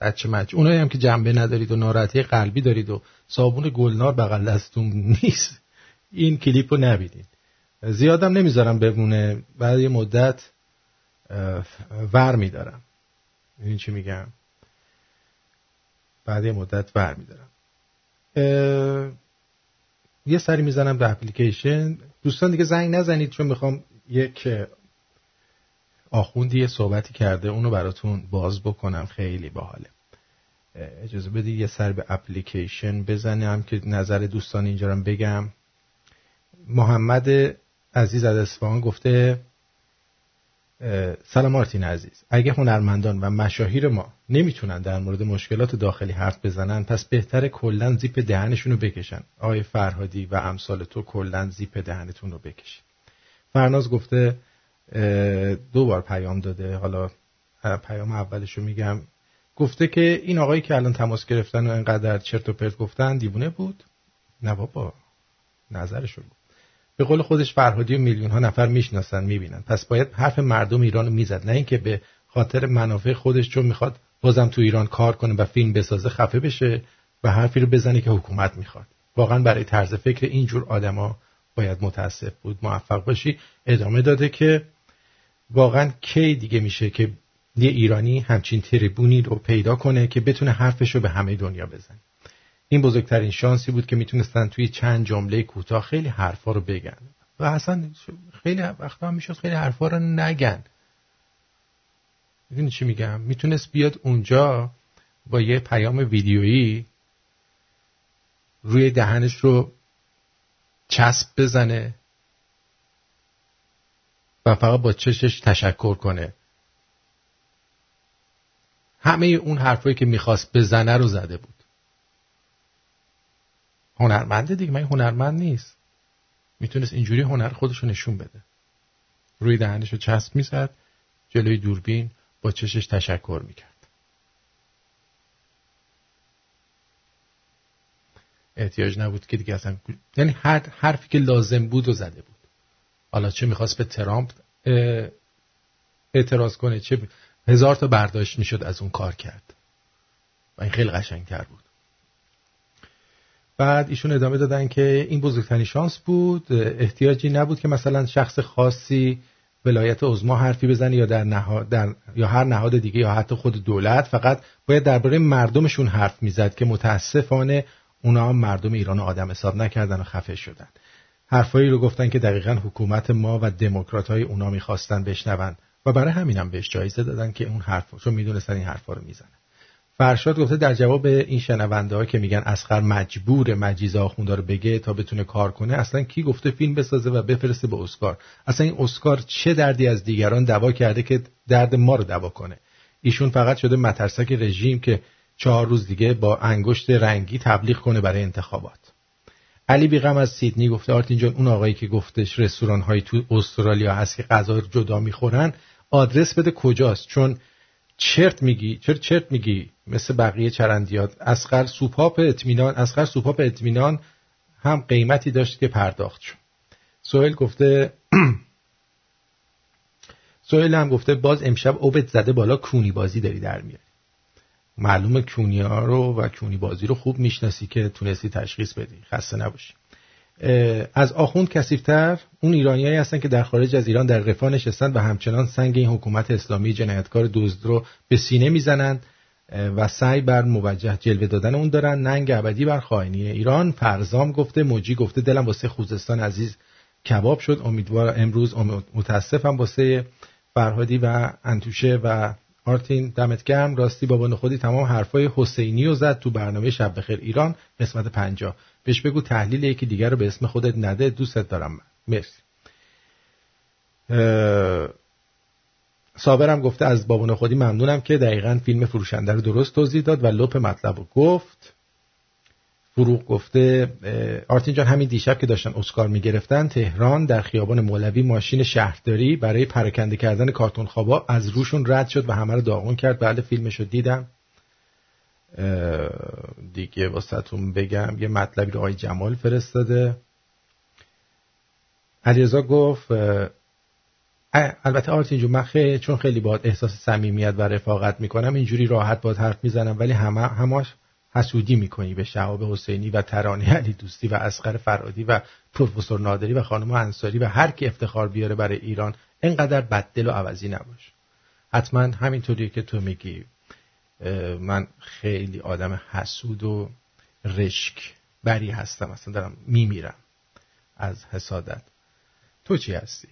بچه مچ اونایی هم که جنبه ندارید و ناراحتی قلبی دارید و صابون گلنار بغل دستون نیست این کلیپ رو نبینید. زیادم نمی‌ذارم بمونه. بعد یه مدت ور میدارم. این چی میگم؟ بعد یه مدت ور میدارم. یه سری می‌زنم به اپلیکیشن. دوستان دیگه زنگ نزنید چون می‌خوام یک آخوندی یه صحبتی کرده اونو براتون باز بکنم. خیلی باحاله. اجازه بدید یه سر به اپلیکیشن بزنم که نظر دوستان اینجا رو بگم. محمد عزیز از اصفهان گفته سلام مارتین عزیز. اگه هنرمندان و مشاهیر ما نمی‌تونن در مورد مشکلات داخلی حرف بزنن پس بهتر کلا زیپ دهنشون رو بکشن. آقای فرهادی و امثال تو کلا زیپ دهنتون رو بکشید. فرناز گفته دو بار پیام داده. حالا پیام اولش رو میگم. گفته که این آقایی که الان تماس گرفتن و انقدر چرت و پرت گفتن دیوونه بود. نه بابا نظرشون بود به قول خودش فرهادی و میلیون ها نفر می‌شناسن می‌بینن. پس باید حرف مردم ایران می‌زد. نه اینکه به خاطر منافع خودش چون می‌خواد بازم تو ایران کار کنه و فیلم بسازه خفه بشه و حرفی رو بزنه که حکومت می‌خواد. واقعا برای طرز فکر اینجور آدما باید متاسف بود. موفق باشی. ادامه داده که واقعا کی دیگه میشه که یه ایرانی همچین تریبونی رو پیدا کنه که بتونه حرفش رو به همه دنیا بزنه. این بزرگترین شانسی بود که می‌تونستن توی چند جمله کوتاه خیلی حرفا رو بگن. و اصلا خیلی وقتا هم می‌شد خیلی حرفا رو نگن. می‌دونی چی میگم؟ می‌تونست بیاد اونجا با یه پیام ویدیویی روی دهنش رو چسب بزنه و فقط با چشش تشکر کنه. همه اون حرفایی که می‌خواست بزنه رو زده بود. هنرمنده دیگه من هنرمند نیست. می‌تونست اینجوری هنر خودش رو نشون بده. روی دهنش رو چسب می‌زد جلوی دوربین با چشش تشکر می‌کرد. احتیاج نبود که دیگه اصلا یعنی هر حرفی که لازم بود و زده بود. حالا چه می‌خواست به ترامپ اعتراض کنه چه هزار تا برداشت می‌شد از اون کار کرد. و این خیلی قشنگتر بود. بعد ایشون ادامه دادن که این بزرگترین شانس بود. احتیاجی نبود که مثلا شخص خاصی ولایت عظما حرفی بزنه یا در, نهاد در یا هر نهاد دیگه یا حتی خود دولت. فقط باید درباره مردمشون حرف می‌زد که متاسفانه اونا هم مردم ایران آدم حساب نکردن و خفه شدن. حرفایی رو گفتن که دقیقا حکومت ما و دموکرات های اونا می‌خواستن بشنون و برای همینم بهش جایزه دادن که اون حرف چون می‌دونستن این حرفا رو می‌زنه فرشاد گفته در جواب این شنونده ها که میگن اسخر مجبور مجیز آخونده رو بگه تا بتونه کار کنه اصلا کی گفته فیلم بسازه و بفرسته به اسکار؟ اصلا این اسکار چه دردی از دیگران دوا کرده که درد ما رو دوا کنه؟ ایشون فقط شده مترسک رژیم که چهار روز دیگه با انگشت رنگی تبلیغ کنه برای انتخابات. علی بیغم از سیدنی گفته آرتین جان اون آقایی که گفتش رستوران های تو استرالیا هست که غذا جدا می‌خورن آدرس بده کجاست؟ چون چرت میگی چرت چرت میگی؟ مثل بقیه چرندیات. اسقر سوپاپ اطمینان اسقر سوپاپ اطمینان هم قیمتی داشت که پرداخت شد. سوهل گفته <clears throat> سوهل هم گفته باز امشب اوبت زده بالا کونی بازی داری در میاری. معلومه کونی ها رو و کونی بازی رو خوب می‌شناسی که تونستی تشخیص بدی. خسته نباشی. از آخوند کسیفتر اون ایرانیایی هستن که در خارج از ایران در رفاه نشستن و همچنان سنگ این حکومت اسلامی جنایتکار دزد رو به سینه می‌زنند. و سعی بر موجه جلوه دادن اون دارن. ننگ ابدی بر خائنی ایران. فرزام گفته موجی گفته دلم واسه خوزستان عزیز کباب شد. امیدوار امروز متاسفم واسه فرهادی و انتوشه و آرتین دمت گرم. راستی بابا خودی تمام حرفای حسینی رو زد تو برنامه شب بخیر ایران. قسمت پنجاه. بهش بگو تحلیل یکی دیگر رو به اسم خودت نده. دوستت دارم. من مرسی صابرم گفته از بابون خودی ممنونم که دقیقا فیلم فروشنده رو درست توضیح داد و لپ مطلب رو گفت. فروغ گفته آرتین جان همین دیشب که داشتن اسکار می‌گرفتن تهران در خیابان مولوی ماشین شهرداری برای پرکنده کردن کارتون خوابا از روشون رد شد و همه رو داغون کرد. بعد فیلمش رو دیدم دیگه واسهتون بگم یه مطلبی رو آقای جمال فرستاده. علیرضا گفت البته آرتین جو من خیلی چون خیلی باید احساس صمیمیت و رفاقت می‌کنم اینجوری راحت باید حرف می‌زنم ولی همه هماش حسودی می‌کنی به شهاب حسینی و ترانه علی دوستی و اسقر فرادی و پروفسور نادری و خانم انصاری و هر کی افتخار بیاره برای ایران اینقدر بددل و عوضی نباش. حتما همینطوری که تو میگی. من خیلی آدم حسود و رشک بری هستم اصلا دارم میمیرم از حسادت. تو چی هستی؟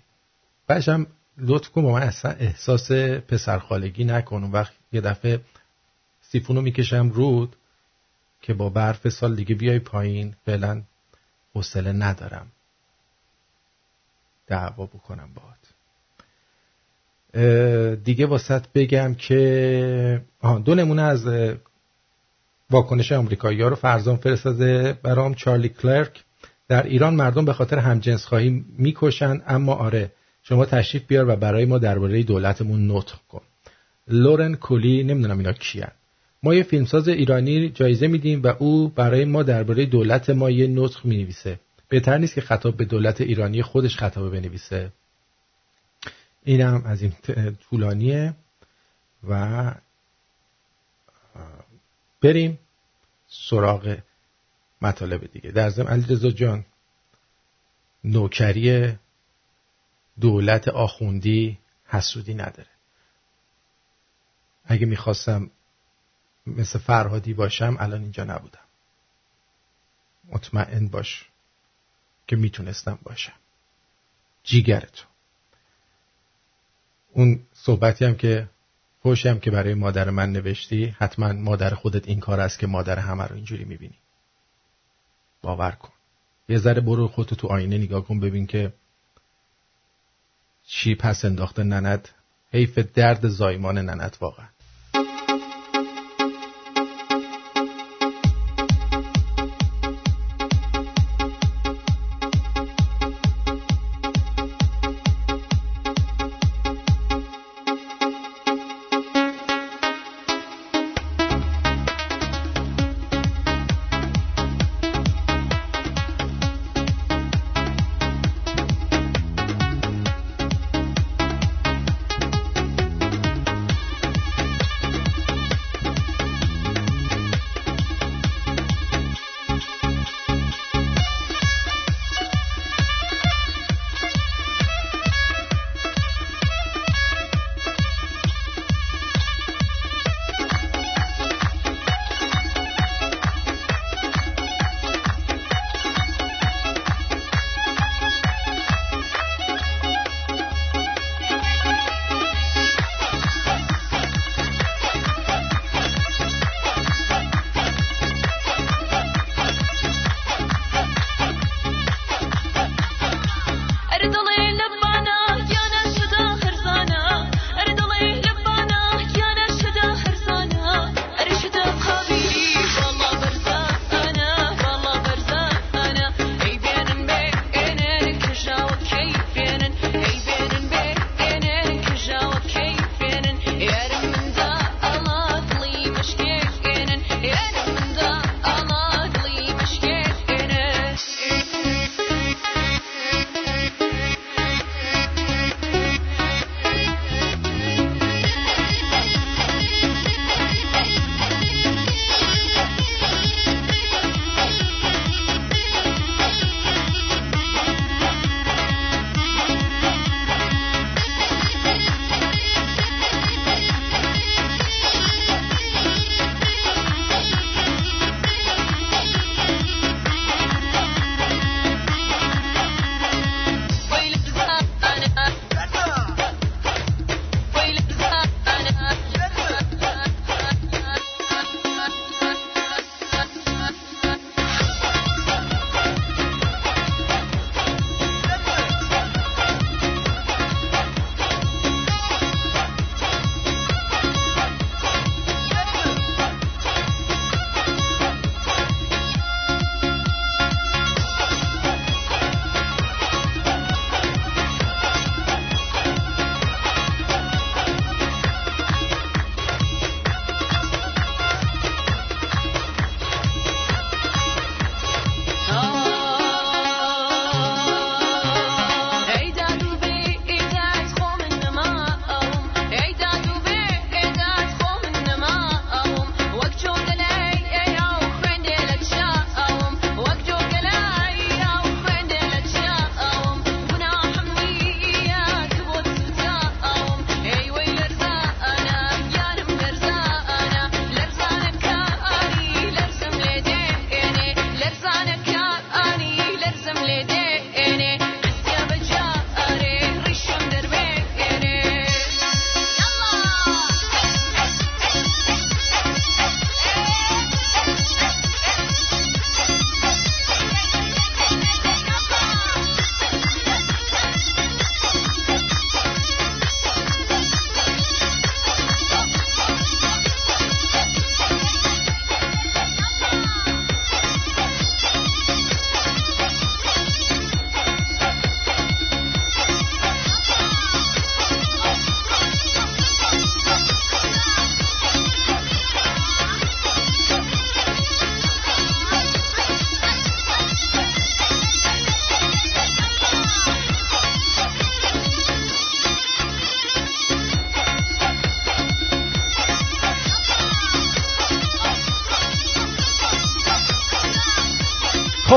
باشم لطف کن با من اصلا احساس پسرخالگی نکن. و وقت یه دفعه سیفونو می‌کشم رود که با برف سال دیگه بیای پایین. فعلا حوصله ندارم. دعوا بکنم باهات. دیگه واسط بگم که دو نمونه از واکنش آمریکایی ها رو فرزان فرستاده برام چارلی کلرک. در ایران مردم به خاطر همجنس خواهی می‌کشن اما آره شما تشریف بیار و برای ما درباره دولتمون نطق کن. لورن کولی نمی‌دونم اینا کیان. ما یه فیلمساز ایرانی جایزه میدیم و او برای ما درباره دولت ما یه نطق می‌نویسه. بهتر نیست که خطاب به دولت ایرانی خودش خطاب بنویسه. اینم از این طولانیه و بریم سراغ مطالب دیگه. در ضمن علیرضا جان نوکری دولت آخوندی حسودی نداره. اگه می‌خواستم مثل فرهادی باشم الان اینجا نبودم. مطمئن باش که می‌تونستم باشم. جیگرتو. اون صحبتی هم که فوشی هم که برای مادر من نوشتی حتما مادر خودت این کار است که مادر همه رو اینجوری می‌بینی. باور کن. یه ذره برو خودتو تو آینه نگاه کن ببین که چی پس انداخته ننت حیف درد زایمان ننت واقعا.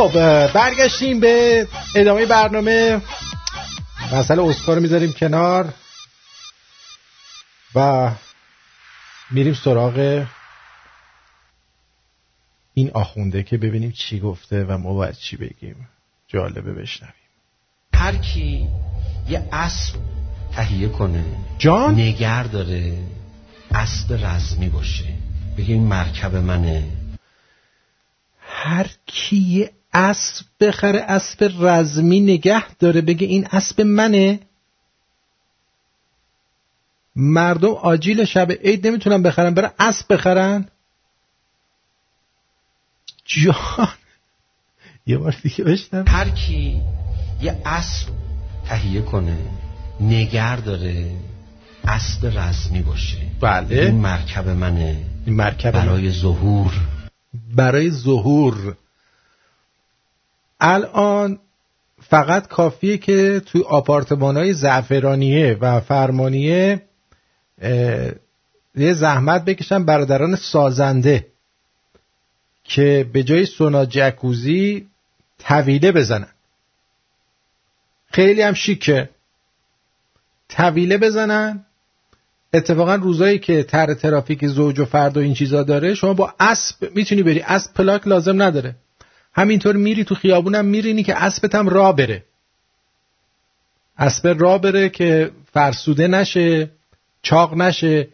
خب برگشتیم به ادامه برنامه. مسئله اسکار می‌ذاریم کنار و میریم سراغ این آخونده که ببینیم چی گفته و ما باید چی بگیم. جالبه بشنویم. هر کی یه اسب تهیه کنه جان؟ نگر داره اسب رزمی باشه بگه این مرکب منه. هر کی یه اسب بخره اسب رزمی نگه داره بگه این اسب منه. مردم آجیل شب عید نمی‌تونن بخرن برن اسب بخرن. جان. یه بار دیگه بشنم. هر کی یه اسب تهیه کنه نگر داره اسب رزمی باشه. بله. این مرکب منه. این مرکب برای ظهور. برای ظهور. الان فقط کافیه که توی آپارتمان های زعفرانیه و فرمانیه یه زحمت بکشن برادران سازنده که به جای سونا جکوزی طویله بزنن. خیلی هم شیکه. طویله بزنن. اتفاقا روزایی که تر ترافیک زوج و فرد و این چیزا داره شما با اسب می‌تونی بری. اسب پلاک لازم نداره. همینطور میری تو خیابونم میرینی که اسبت هم را بره. اسب را بره که فرسوده نشه چاق نشه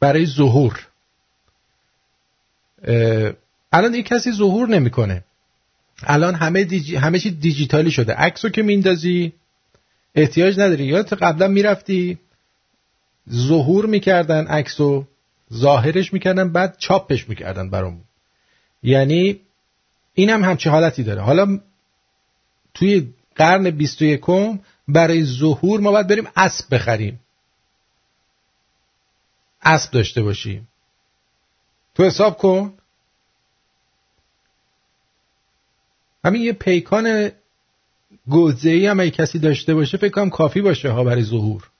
برای ظهور. الان این کسی ظهور نمی‌کنه. الان همه دیجی... همه چی دیجیتالی شده. عکسو که میندازی احتیاج نداری. یادت قبلا می‌رفتی ظهور می‌کردن عکسو ظاهرش می‌کردن بعد چاپش می‌کردن برامون. یعنی این هم همچی حالتی داره. حالا توی قرن 21 برای ظهور ما باید بریم اسب بخریم. اسب داشته باشیم. تو حساب کن. همین یه پیکان گوزه ای هم کسی داشته باشه فکر کنم کافی باشه ها برای ظهور.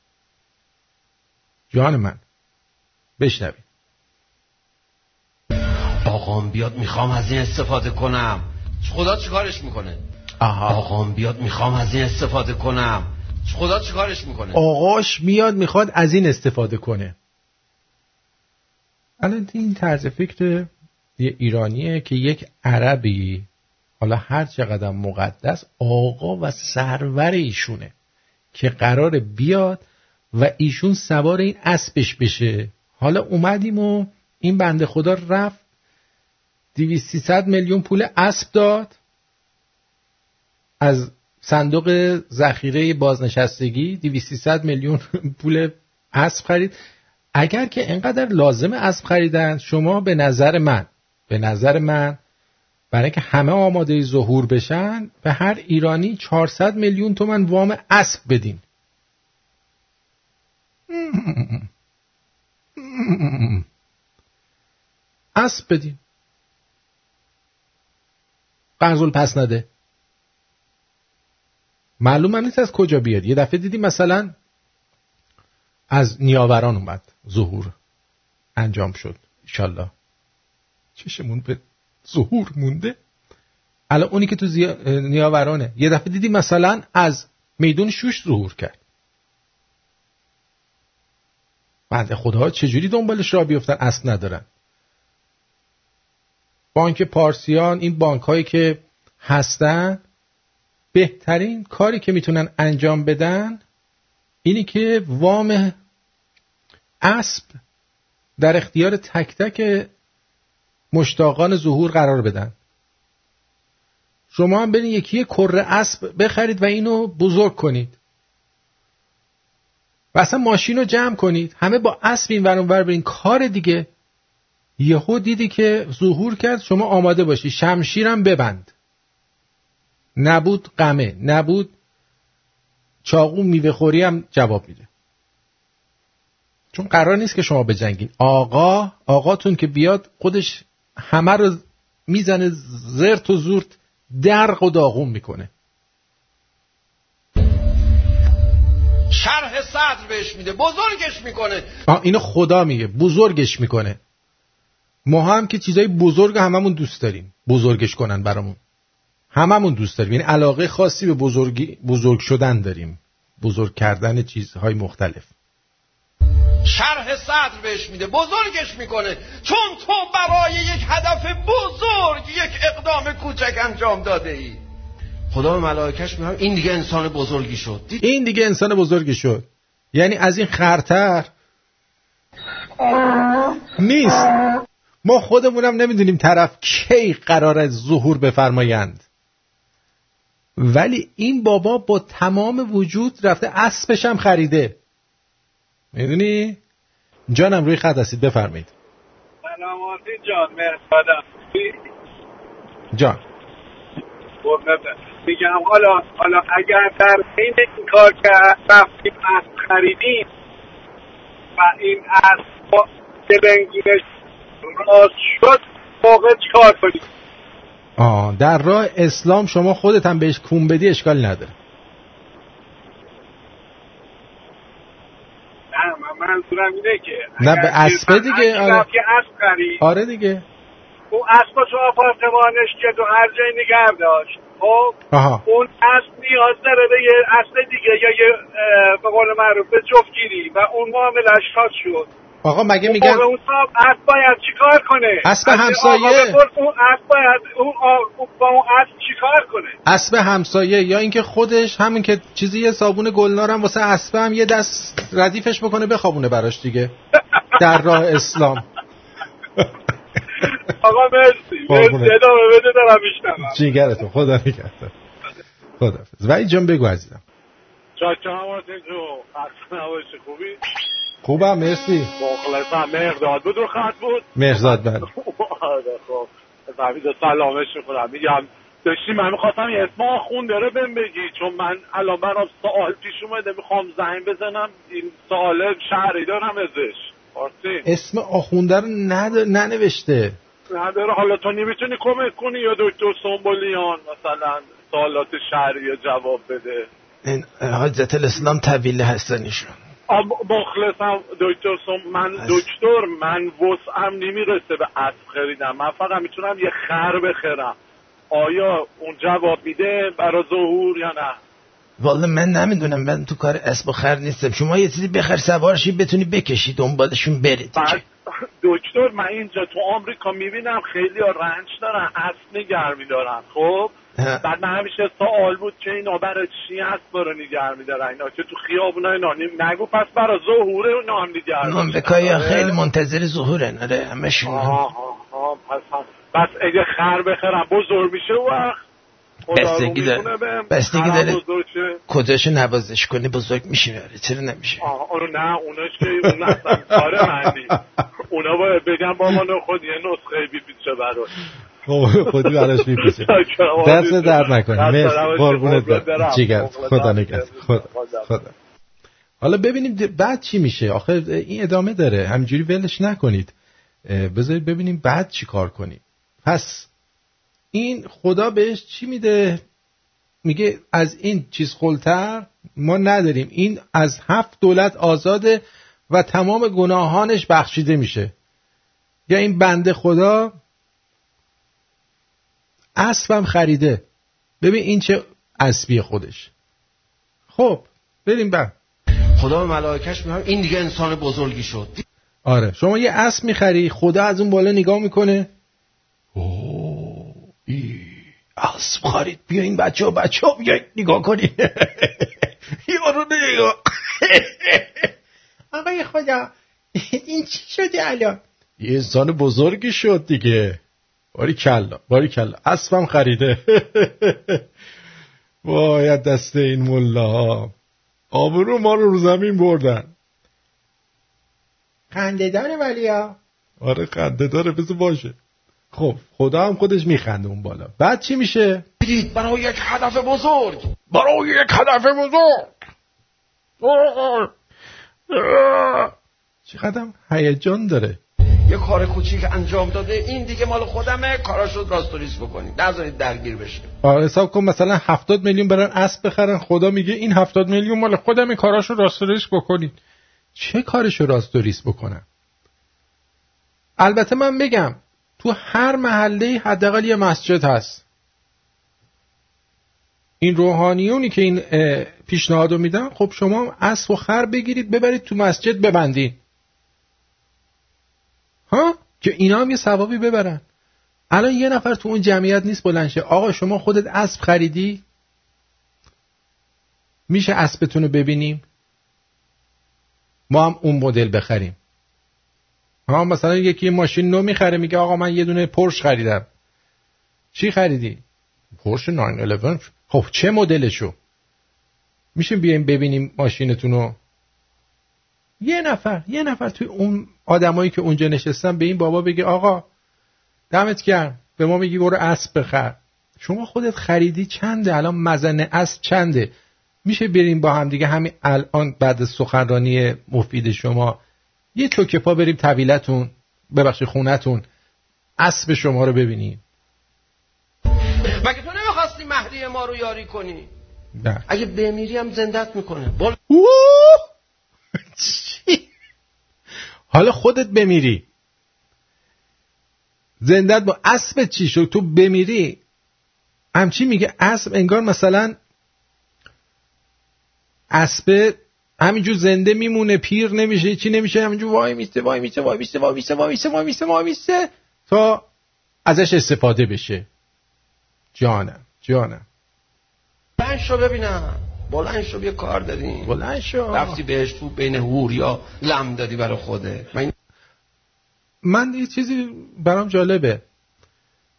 جان من بشنوید آقام بیاد می‌خوام از این استفاده کنم. خدا چیکارش می‌کنه؟ آها. آقام بیاد می‌خوام از این استفاده کنم. خدا چیکارش می‌کنه؟ آقاش میاد می‌خواد از این استفاده کنه. الان این طرز فکر یه ایرانیه که یک عربی حالا هر چقدر مقدس آقا و سرور ایشونه که قرار بیاد و ایشون سوار این اسبش بشه. حالا اومدیم و این بنده خدا رفت دیویست میلیون پول اسب داد از صندوق ذخیره بازنشستگی. دیویست میلیون <laughs> پول اسب خرید. اگر که انقدر لازم اسب خریدن شما به نظر من به نظر من برای که همه آماده ظهور بشن به هر ایرانی 400 میلیون تومن وام اسب بدین. <laughs> اسب بدین. قرض پس نده. معلوم نیست از کجا بیاد. یه دفعه دیدی مثلا از نیاوران اومد. ظهور انجام شد. ایشالله. چشمون به ظهور مونده. الان اونی که تو زیا... نیاورانه. یه دفعه دیدی مثلا از میدون شوش ظهور کرد. بنده خدا چجوری دنبالش را بیفتن؟ اصل ندارن. بانک پارسیان این بانک هایی که هستن بهترین کاری که می‌تونن انجام بدن اینی که وام اسب در اختیار تک تک مشتاقان ظهور قرار بدن. شما هم برین یکی کره اسب بخرید و اینو بزرگ کنید. و اصلا ماشین رو جمع کنید. همه با اسب این ور بر برین. کار دیگه یهو دیدی که ظهور کرد شما آماده باشی. شمشیرم ببند. نبود قمه نبود چاقو میوه خوری هم جواب میده. چون قرار نیست که شما بجنگین. آقا آقاتون که بیاد خودش همه رو می‌زنه زرت و زورت درق و داغون می‌کنه. شرح صدر بهش میده بزرگش می‌کنه. اینو خدا میگه بزرگش می‌کنه. ما هم که چیزای بزرگ هممون دوست داریم. بزرگش کنن برامون. هممون دوست داریم. یعنی علاقه خاصی به بزرگی بزرگ شدن داریم. بزرگ کردن چیزهای مختلف. شرح صدر بهش میده. بزرگش می‌کنه. چون تو برای یک هدف بزرگ یک اقدام کوچک انجام داده ای خدا به ملائکش میگه این دیگه انسان بزرگی شد. این دیگه انسان بزرگی شد. یعنی از این خرتر نیست. ما خودمونم نمی‌دونیم طرف کی قرار از ظهور بفرمایند. ولی این بابا با تمام وجود رفته اسبش هم خریده. می‌دونی؟ جانم روی خط هستید بفرمایید. سلاماتی جان مرسادم جان. میگم حالا حالا اگر در این این کار که رفتیم از خریدیم و این از دلنگیرش راست شد موقع چکار کنیم؟ آه در راه اسلام شما خودت هم بهش کون بدی اشکال نداره. نه من منظورم اینه که نه به اسبه دیگه آره. آره. اسب آره دیگه. اون اسب تو آپارتمانش که تو هر جای نگه داشت. خب؟ اون اسب نیاز داره به یه اسب دیگه یا یه به قول معروف به جفتگیری و اون معاملش خاص شد. آقا مگه میگن اون صاحب اسب باید چیکار کنه؟ اسب همسایه. اون اسب باید اون با اون اسب چیکار کنه؟ اسب همسایه یا اینکه خودش همین که چیزی یه صابون گلنار هم واسه اسب هم یه دست ردیفش بکنه بخوابونه براش دیگه. در راه اسلام. <laughs> آقا مرسی. مرسی. ادامه بده دارم میشنم جیگرتون. خدا نگهدار. خدا ولی جان بگو عزیزم. چاچا هماتون جو خوبی؟ خوبم مرسی. مخلصم مهرداد. بود رو خط بود. مرزاد بله. <laughs> آره خب. فهمید سلامش می‌کنم میگم داشتی من می‌خواستم یه اسم آخون داره بهم بگی چون من الان برام سوال پیش اومده می‌خوام زنگ بزنم. این سوال شهری دارم ازش. پارسی اسم آخونده رو ند... ننوشته. نداره. حالا تو نمی‌تونی کمک کنی یا دکتر سنبولیان مثلا سوالات شهری جواب بده؟ این حاجت الاسلام طویل هستن ایشون مخلصم دکتر من دکتر من وسعم نمی‌رسه به اسب خریدم. من فقط می‌تونم یه خر بخرم. آیا اون جواب میده برای ظهور یا نه؟ والا من نمی‌دونم. من تو کار اسب و خر نیستم. شما یه چیزی بخر سوارشی بتونی بکشی دنبالشون برید دکتر من اینجا تو آمریکا می‌بینم خیلی رنج دارن اسب نگر میدارن خب. بعد من همیشه سوال بود که اینا برای چی اسب رو نگر میدارن اینا که تو خیابون اینا نیم- نگو پس برای ظهور اونا هم نگر. آمریکایی آره. خیلی منتظر ظهورن آره همشون آها آها پس پس اگه خر بخرم بزرگ میشه وقت بستگی داره. بستگی داره. کجاشو نوازش کنی بزرگ میشه آره. چرا نمیشه؟ آها اونو نه اوناش که اون اصلا کار اونا باید بگم با من خود یه نسخه بی پیچه برای خب خودی براش میپیچه. <laughs> دست درد نکنی مرسی. قربونت برم. جیگر خدا نگهدار. خدا خدا. حالا ببینیم بعد چی میشه؟ آخه این ادامه داره. همینجوری ولش نکنید. بذارید ببینیم بعد چی کار کنیم. پس این خدا بهش چی میده؟ میگه از این چیز خلتر ما نداریم. این از هفت دولت آزاده و تمام گناهانش بخشیده میشه. یا این بنده خدا اسبم خریده. ببین این چه اسبی خودش. خب بریم بعد خدا به ملائکش میگه این دیگه انسان بزرگی شد. آره. شما یه اسب می‌خری خدا از اون بالا نگاه می‌کنه. اوه. اسب خرید بیا این بچه ها بچه ها بیا نگاه کنی <laughs> یارو نگاه. <laughs> آقای خدا این چی شده الان؟ یه انسان بزرگی شد دیگه. باری کلا باری کلا. اسبم خریده. <laughs> باید دست این مله ها آبرو ما رو رو زمین بردن. خنده داره ولی ها. آره خنده داره بذار باشه. خب خدا هم خودش میخنده اون بالا. بعد چی میشه؟ برید برای یک هدف بزرگ. برای یک هدف بزرگ. چقدر هیجان داره. یه کار کوچیک انجام داده. این دیگه مال خودمه. کاراشو راست و ریس بکنید نذارید درگیر بشه آره حساب کن مثلا هفتاد میلیون برن اسب بخرن. خدا میگه این هفتاد میلیون مال خودم این کاراشو راست و ریس بکنید چه کارشو راستوریس بکنم البته من بگم تو هر محله حداقل یه مسجد هست. این روحانیونی که این پیشنهادو میدن خب شما اسب و خر بگیرید ببرید تو مسجد ببندید ها؟ که اینا هم یه ثوابی ببرن. الان یه نفر تو اون جمعیت نیست بلنشه آقا شما خودت اسب خریدی؟ میشه اسبتون رو ببینیم؟ ما هم اون مدل بخریم. ها مثلا یکی ماشین نو می‌خره میگه آقا من یه دونه پرش خریدم. چی خریدی؟ پرش 911 خب چه مدلشو؟ میشه بیایم ببینیم ماشینتون رو. یه نفر یه نفر توی اون آدمایی که اونجا نشستن به این بابا بگه آقا دمت گرم به ما میگی برو اسب بخر. شما خودت خریدی چنده؟ الان مزن اسب چنده؟ میشه بریم با هم دیگه همین الان بعد سخنرانی مفید شما یه چوکه پا بریم طویلتون ببخشید خونتون اسب شما رو ببینیم. مگه تو نمی‌خواستی مهدی ما رو یاری کنی؟ نه. اگه بمیری هم زندت می‌کنه. بول... حالا خودت بمیری. زندت با اسب چی شد؟ تو بمیری. همچی میگه اسب انگار مثلا اسب همینجور زنده میمونه پیر نمیشه چی نمیشه همینجور وای میسته وای میسته وای میسته وای میسته وای میسته وای میسته وای میسته تا ازش استفاده بشه. جانم جانم. بلند شو ببینم. بلند شو بیا کار داریم. بلند شو. رفتی بهش تو بین هوریا لم دادی برای خوده من من یه چیزی برام جالبه.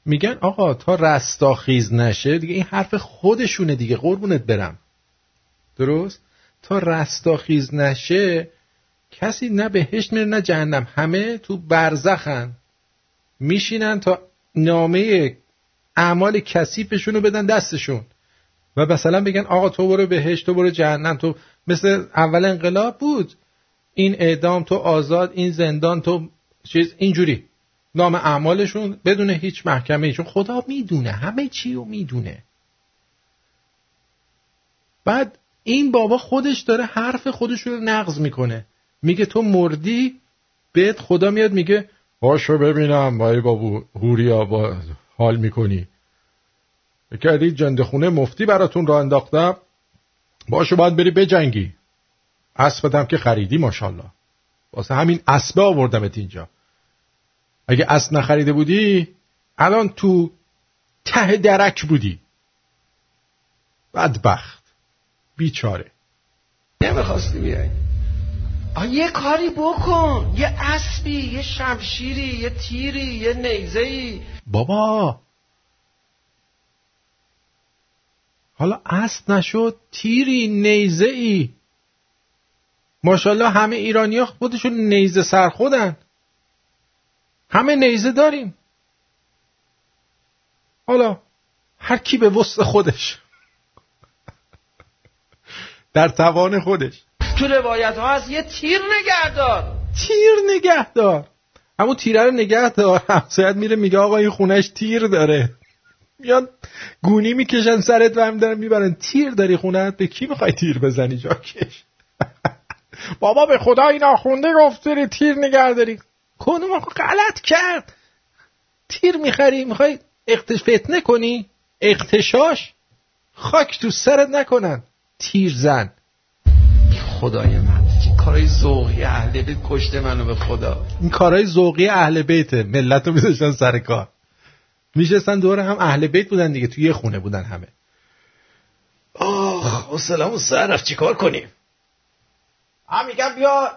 میگن آقا تا رستاخیز نشه دیگه این حرف خودشونه دیگه قربونت برم. درست؟ تا رستاخیز نشه کسی نه بهشت میره نه جهنم. همه تو برزخن. میشینن تا نامه اعمال کثیفشون رو بدن دستشون. و مثلا بگن آقا تو برو بهشت تو برو جهنم. تو مثل اول انقلاب بود. این اعدام تو آزاد این زندان تو چیز اینجوری. نام اعمالشون بدون هیچ محکمه. چون خدا می‌دونه همه چی رو می‌دونه. بعد این بابا خودش داره حرف خودش رو نقض می‌کنه. میگه تو مردی بهت خدا میاد میگه باشو ببینم با بابو هوریا با حال می‌کنی. کردی جنده خونه مفتی براتون را انداختم. باشو باید بری بجنگی. اسبتم که خریدی ماشاءالله. واسه همین اسبه آوردمت اینجا. اگه اسب نخریده بودی الان تو ته درک بودی. بدبخت. بیچاره. نمی‌خواستی بیای؟ یه کاری بکن. یه اسبی یه شمشیری یه تیری یه نیزهی بابا! حالا اسب نشد تیری نیزه ای ماشاءالله همه ایرانی ها خودشون نیزه سر خودن همه نیزه داریم. حالا هر کی به وسط خودش. در توان خودش. تو روایت ها هست یه تیر نگهدار. تیر نگهدار. همون تیره رو نگهدار. <laughs> همسایت میره میگه آقا این خونش تیر داره. میان گونی می‌کشن سرت و هم دارن می‌برن. تیر داری خونت؟ به کی می‌خوای تیر بزنی جاکش؟ <laughs> بابا به خدا این آخونده گفت تیر نگه داری کنم غلط کرد؟ تیر می‌خری؟ می‌خوای اختش فتنه کنی؟ اختشاش خاک تو سرت نکنن. تیر زن. خدای من کارای ذوقی اهل بیت کشته منو به خدا. این کارای ذوقی اهل بیته. ملت رو میذاشتن سر کار. میشستن دور هم اهل بیت بودن دیگه توی یه خونه بودن همه. آخ و سلام و سر رفت چیکار کنیم؟ هم میگم بیا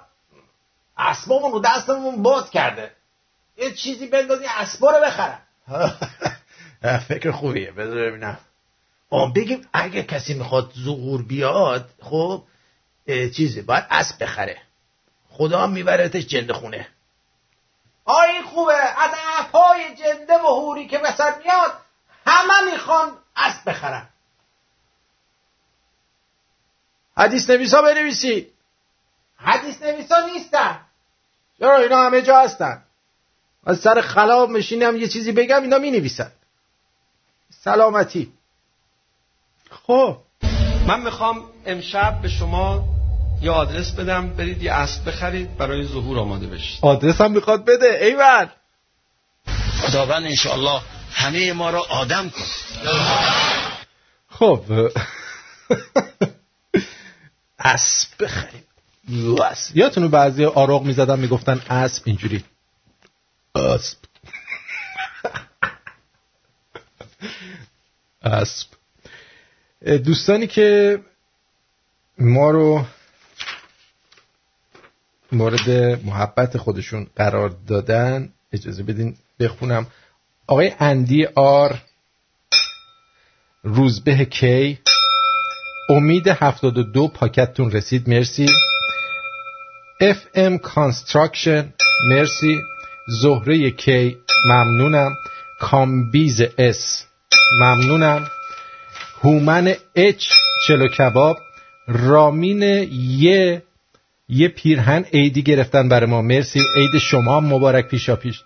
اسبامون رو دستمون باد کرده. یه چیزی بندازی اسبا رو بخرم <laughs> فکر خوبیه بذار ببینم. بگیم اگه کسی می‌خواد زغور بیاد خب چیزی باید اسب بخره. خدا هم میبرتش جنده خونه. آه این خوبه از اپای جنده و هوری که وسط میاد همه می‌خوان اسب بخرن. حدیث نویسا بنویسی. حدیث نویسا نیستن. چرا؟ اینا همه جا هستن. از سر خلاب مشینم یه چیزی بگم اینا می نویسن سلامتی. خب. من می‌خوام امشب به شما یه آدرس بدم برید یه اسب بخرید برای ظهور آماده بشید. آدرس هم می‌خواد بده ایول. خداوند انشاءالله همه ما را آدم کن. خب. <laughs> اسب بخریم. یادتونو بعضی آروغ می‌زدن می‌گفتن اسب اینجوری. اسب. <laughs> اسب. دوستانی که ما رو مورد محبت خودشون قرار دادن اجازه بدین بخونم. آقای اندی آر روزبه کی امید 72 پاکتتون رسید مرسی. FM Construction مرسی. زهره کی ممنونم. کامبیز S ممنونم. هومن H چلو کباب رامین یه یه پیرهن عیدی گرفتن برای ما. مرسی. عید شما مبارک پیشا پیش.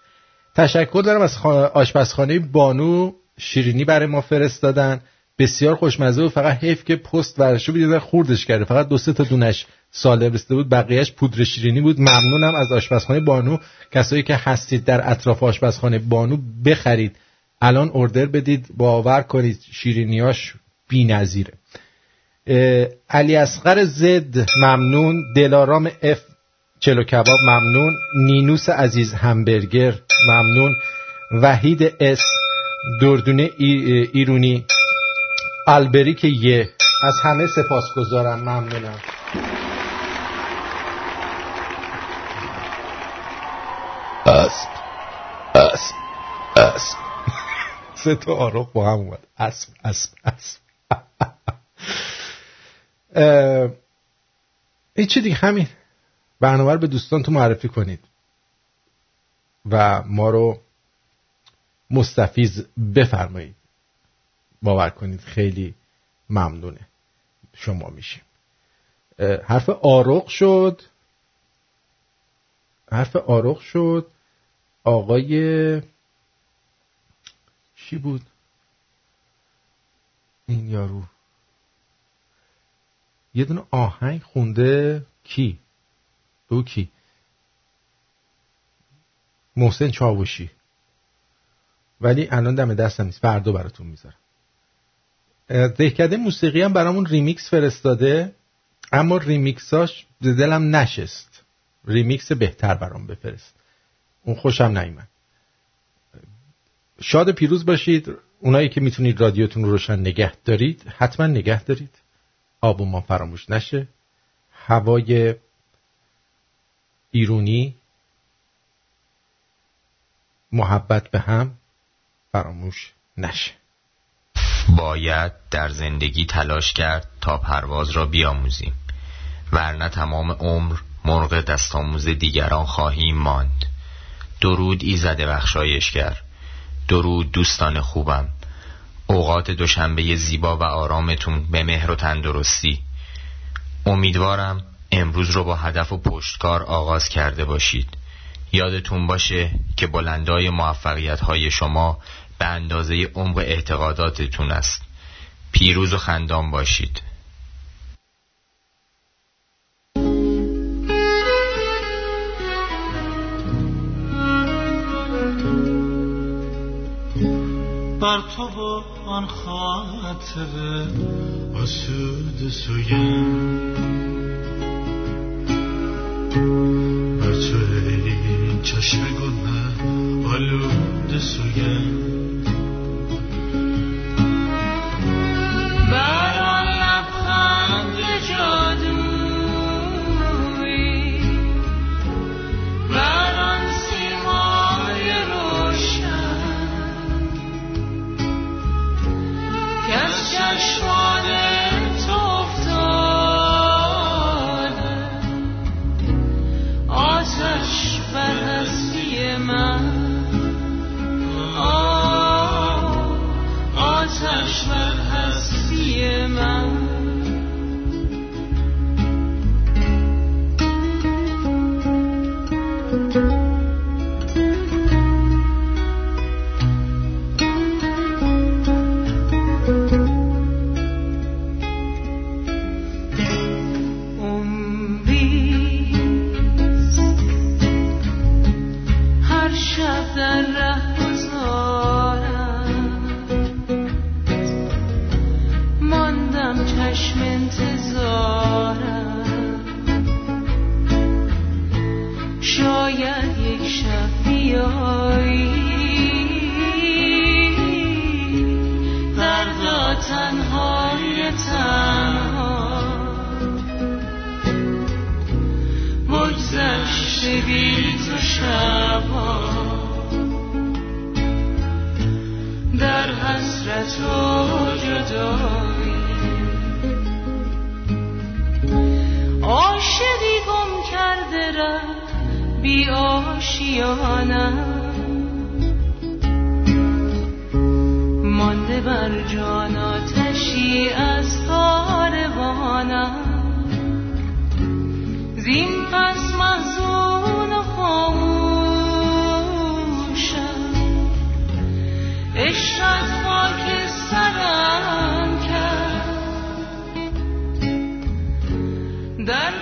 تشکر دارم از آشپزخانه بانو. شیرینی برای ما فرستادن. بسیار خوشمزه و فقط حیف که پست ورشو بود خردش کرده. فقط دو سه تا دونش سالم رسیده بود. بقیهش پودر شیرینی بود. ممنونم از آشپزخانه بانو. کسایی که هستید در اطراف آشپزخانه بانو بخرید. الان اردر بدید. باور کنید شیرینیاش بی‌نظیره. علی اصغر زد ممنون. دلارام اف چلو کباب ممنون. نینوس عزیز همبرگر ممنون. وحید اس دردونه ایرونی. البریک یه. از همه سپاسگزارم ممنونم. اسب اسب اسب. <laughs> سه تا آروخ با هم اومد. اسب اسب اسب. این چی دیگه همین. برنامه رو به دوستان تو معرفی کنید. و ما رو مستفیز بفرمایید. باور کنید خیلی ممنونه. شما میشیم. حرف آروغ شد. حرف آروغ شد. آقای چی بود؟ این یارو. یه دونه آهنگ خونده کی؟ دو کی؟ محسن چاوشی. ولی الان دم دستم نیست. فردا براتون می‌ذارم. دهکده موسیقی هم برامون ریمیکس فرستاده. اما ریمیکساش دلم نشست. ریمیکس بهتر برام بفرست. اون خوشم نیمد شاد پیروز باشید. اونایی که می‌تونید رادیوتون رو روشن نگه دارید حتما نگه دارید. آب ما فراموش نشه. هوای ایرونی محبت به هم فراموش نشه. باید در زندگی تلاش کرد تا پرواز را بیاموزیم. ورنه تمام عمر مرغ دستاموز دیگران خواهیم ماند. درود ایزد بخشایشگر. درود دوستان خوبم. اوقات دوشنبه زیبا و آرامتون به مهر و تندرستی. امیدوارم امروز رو با هدف و پشتکار آغاز کرده باشید. یادتون باشه که بلندای موفقیت های شما به اندازه عمق اعتقاداتتون است. پیروز و خندان باشید. بر تو و آن خاطر آسود سویم بر تو این چشم گنه آلود سویم حسرت و جدایی عاشقی گم کرده رفت بی آشیانم. مانده بر جان آتشی از کاروانم زین پس سرم کرد در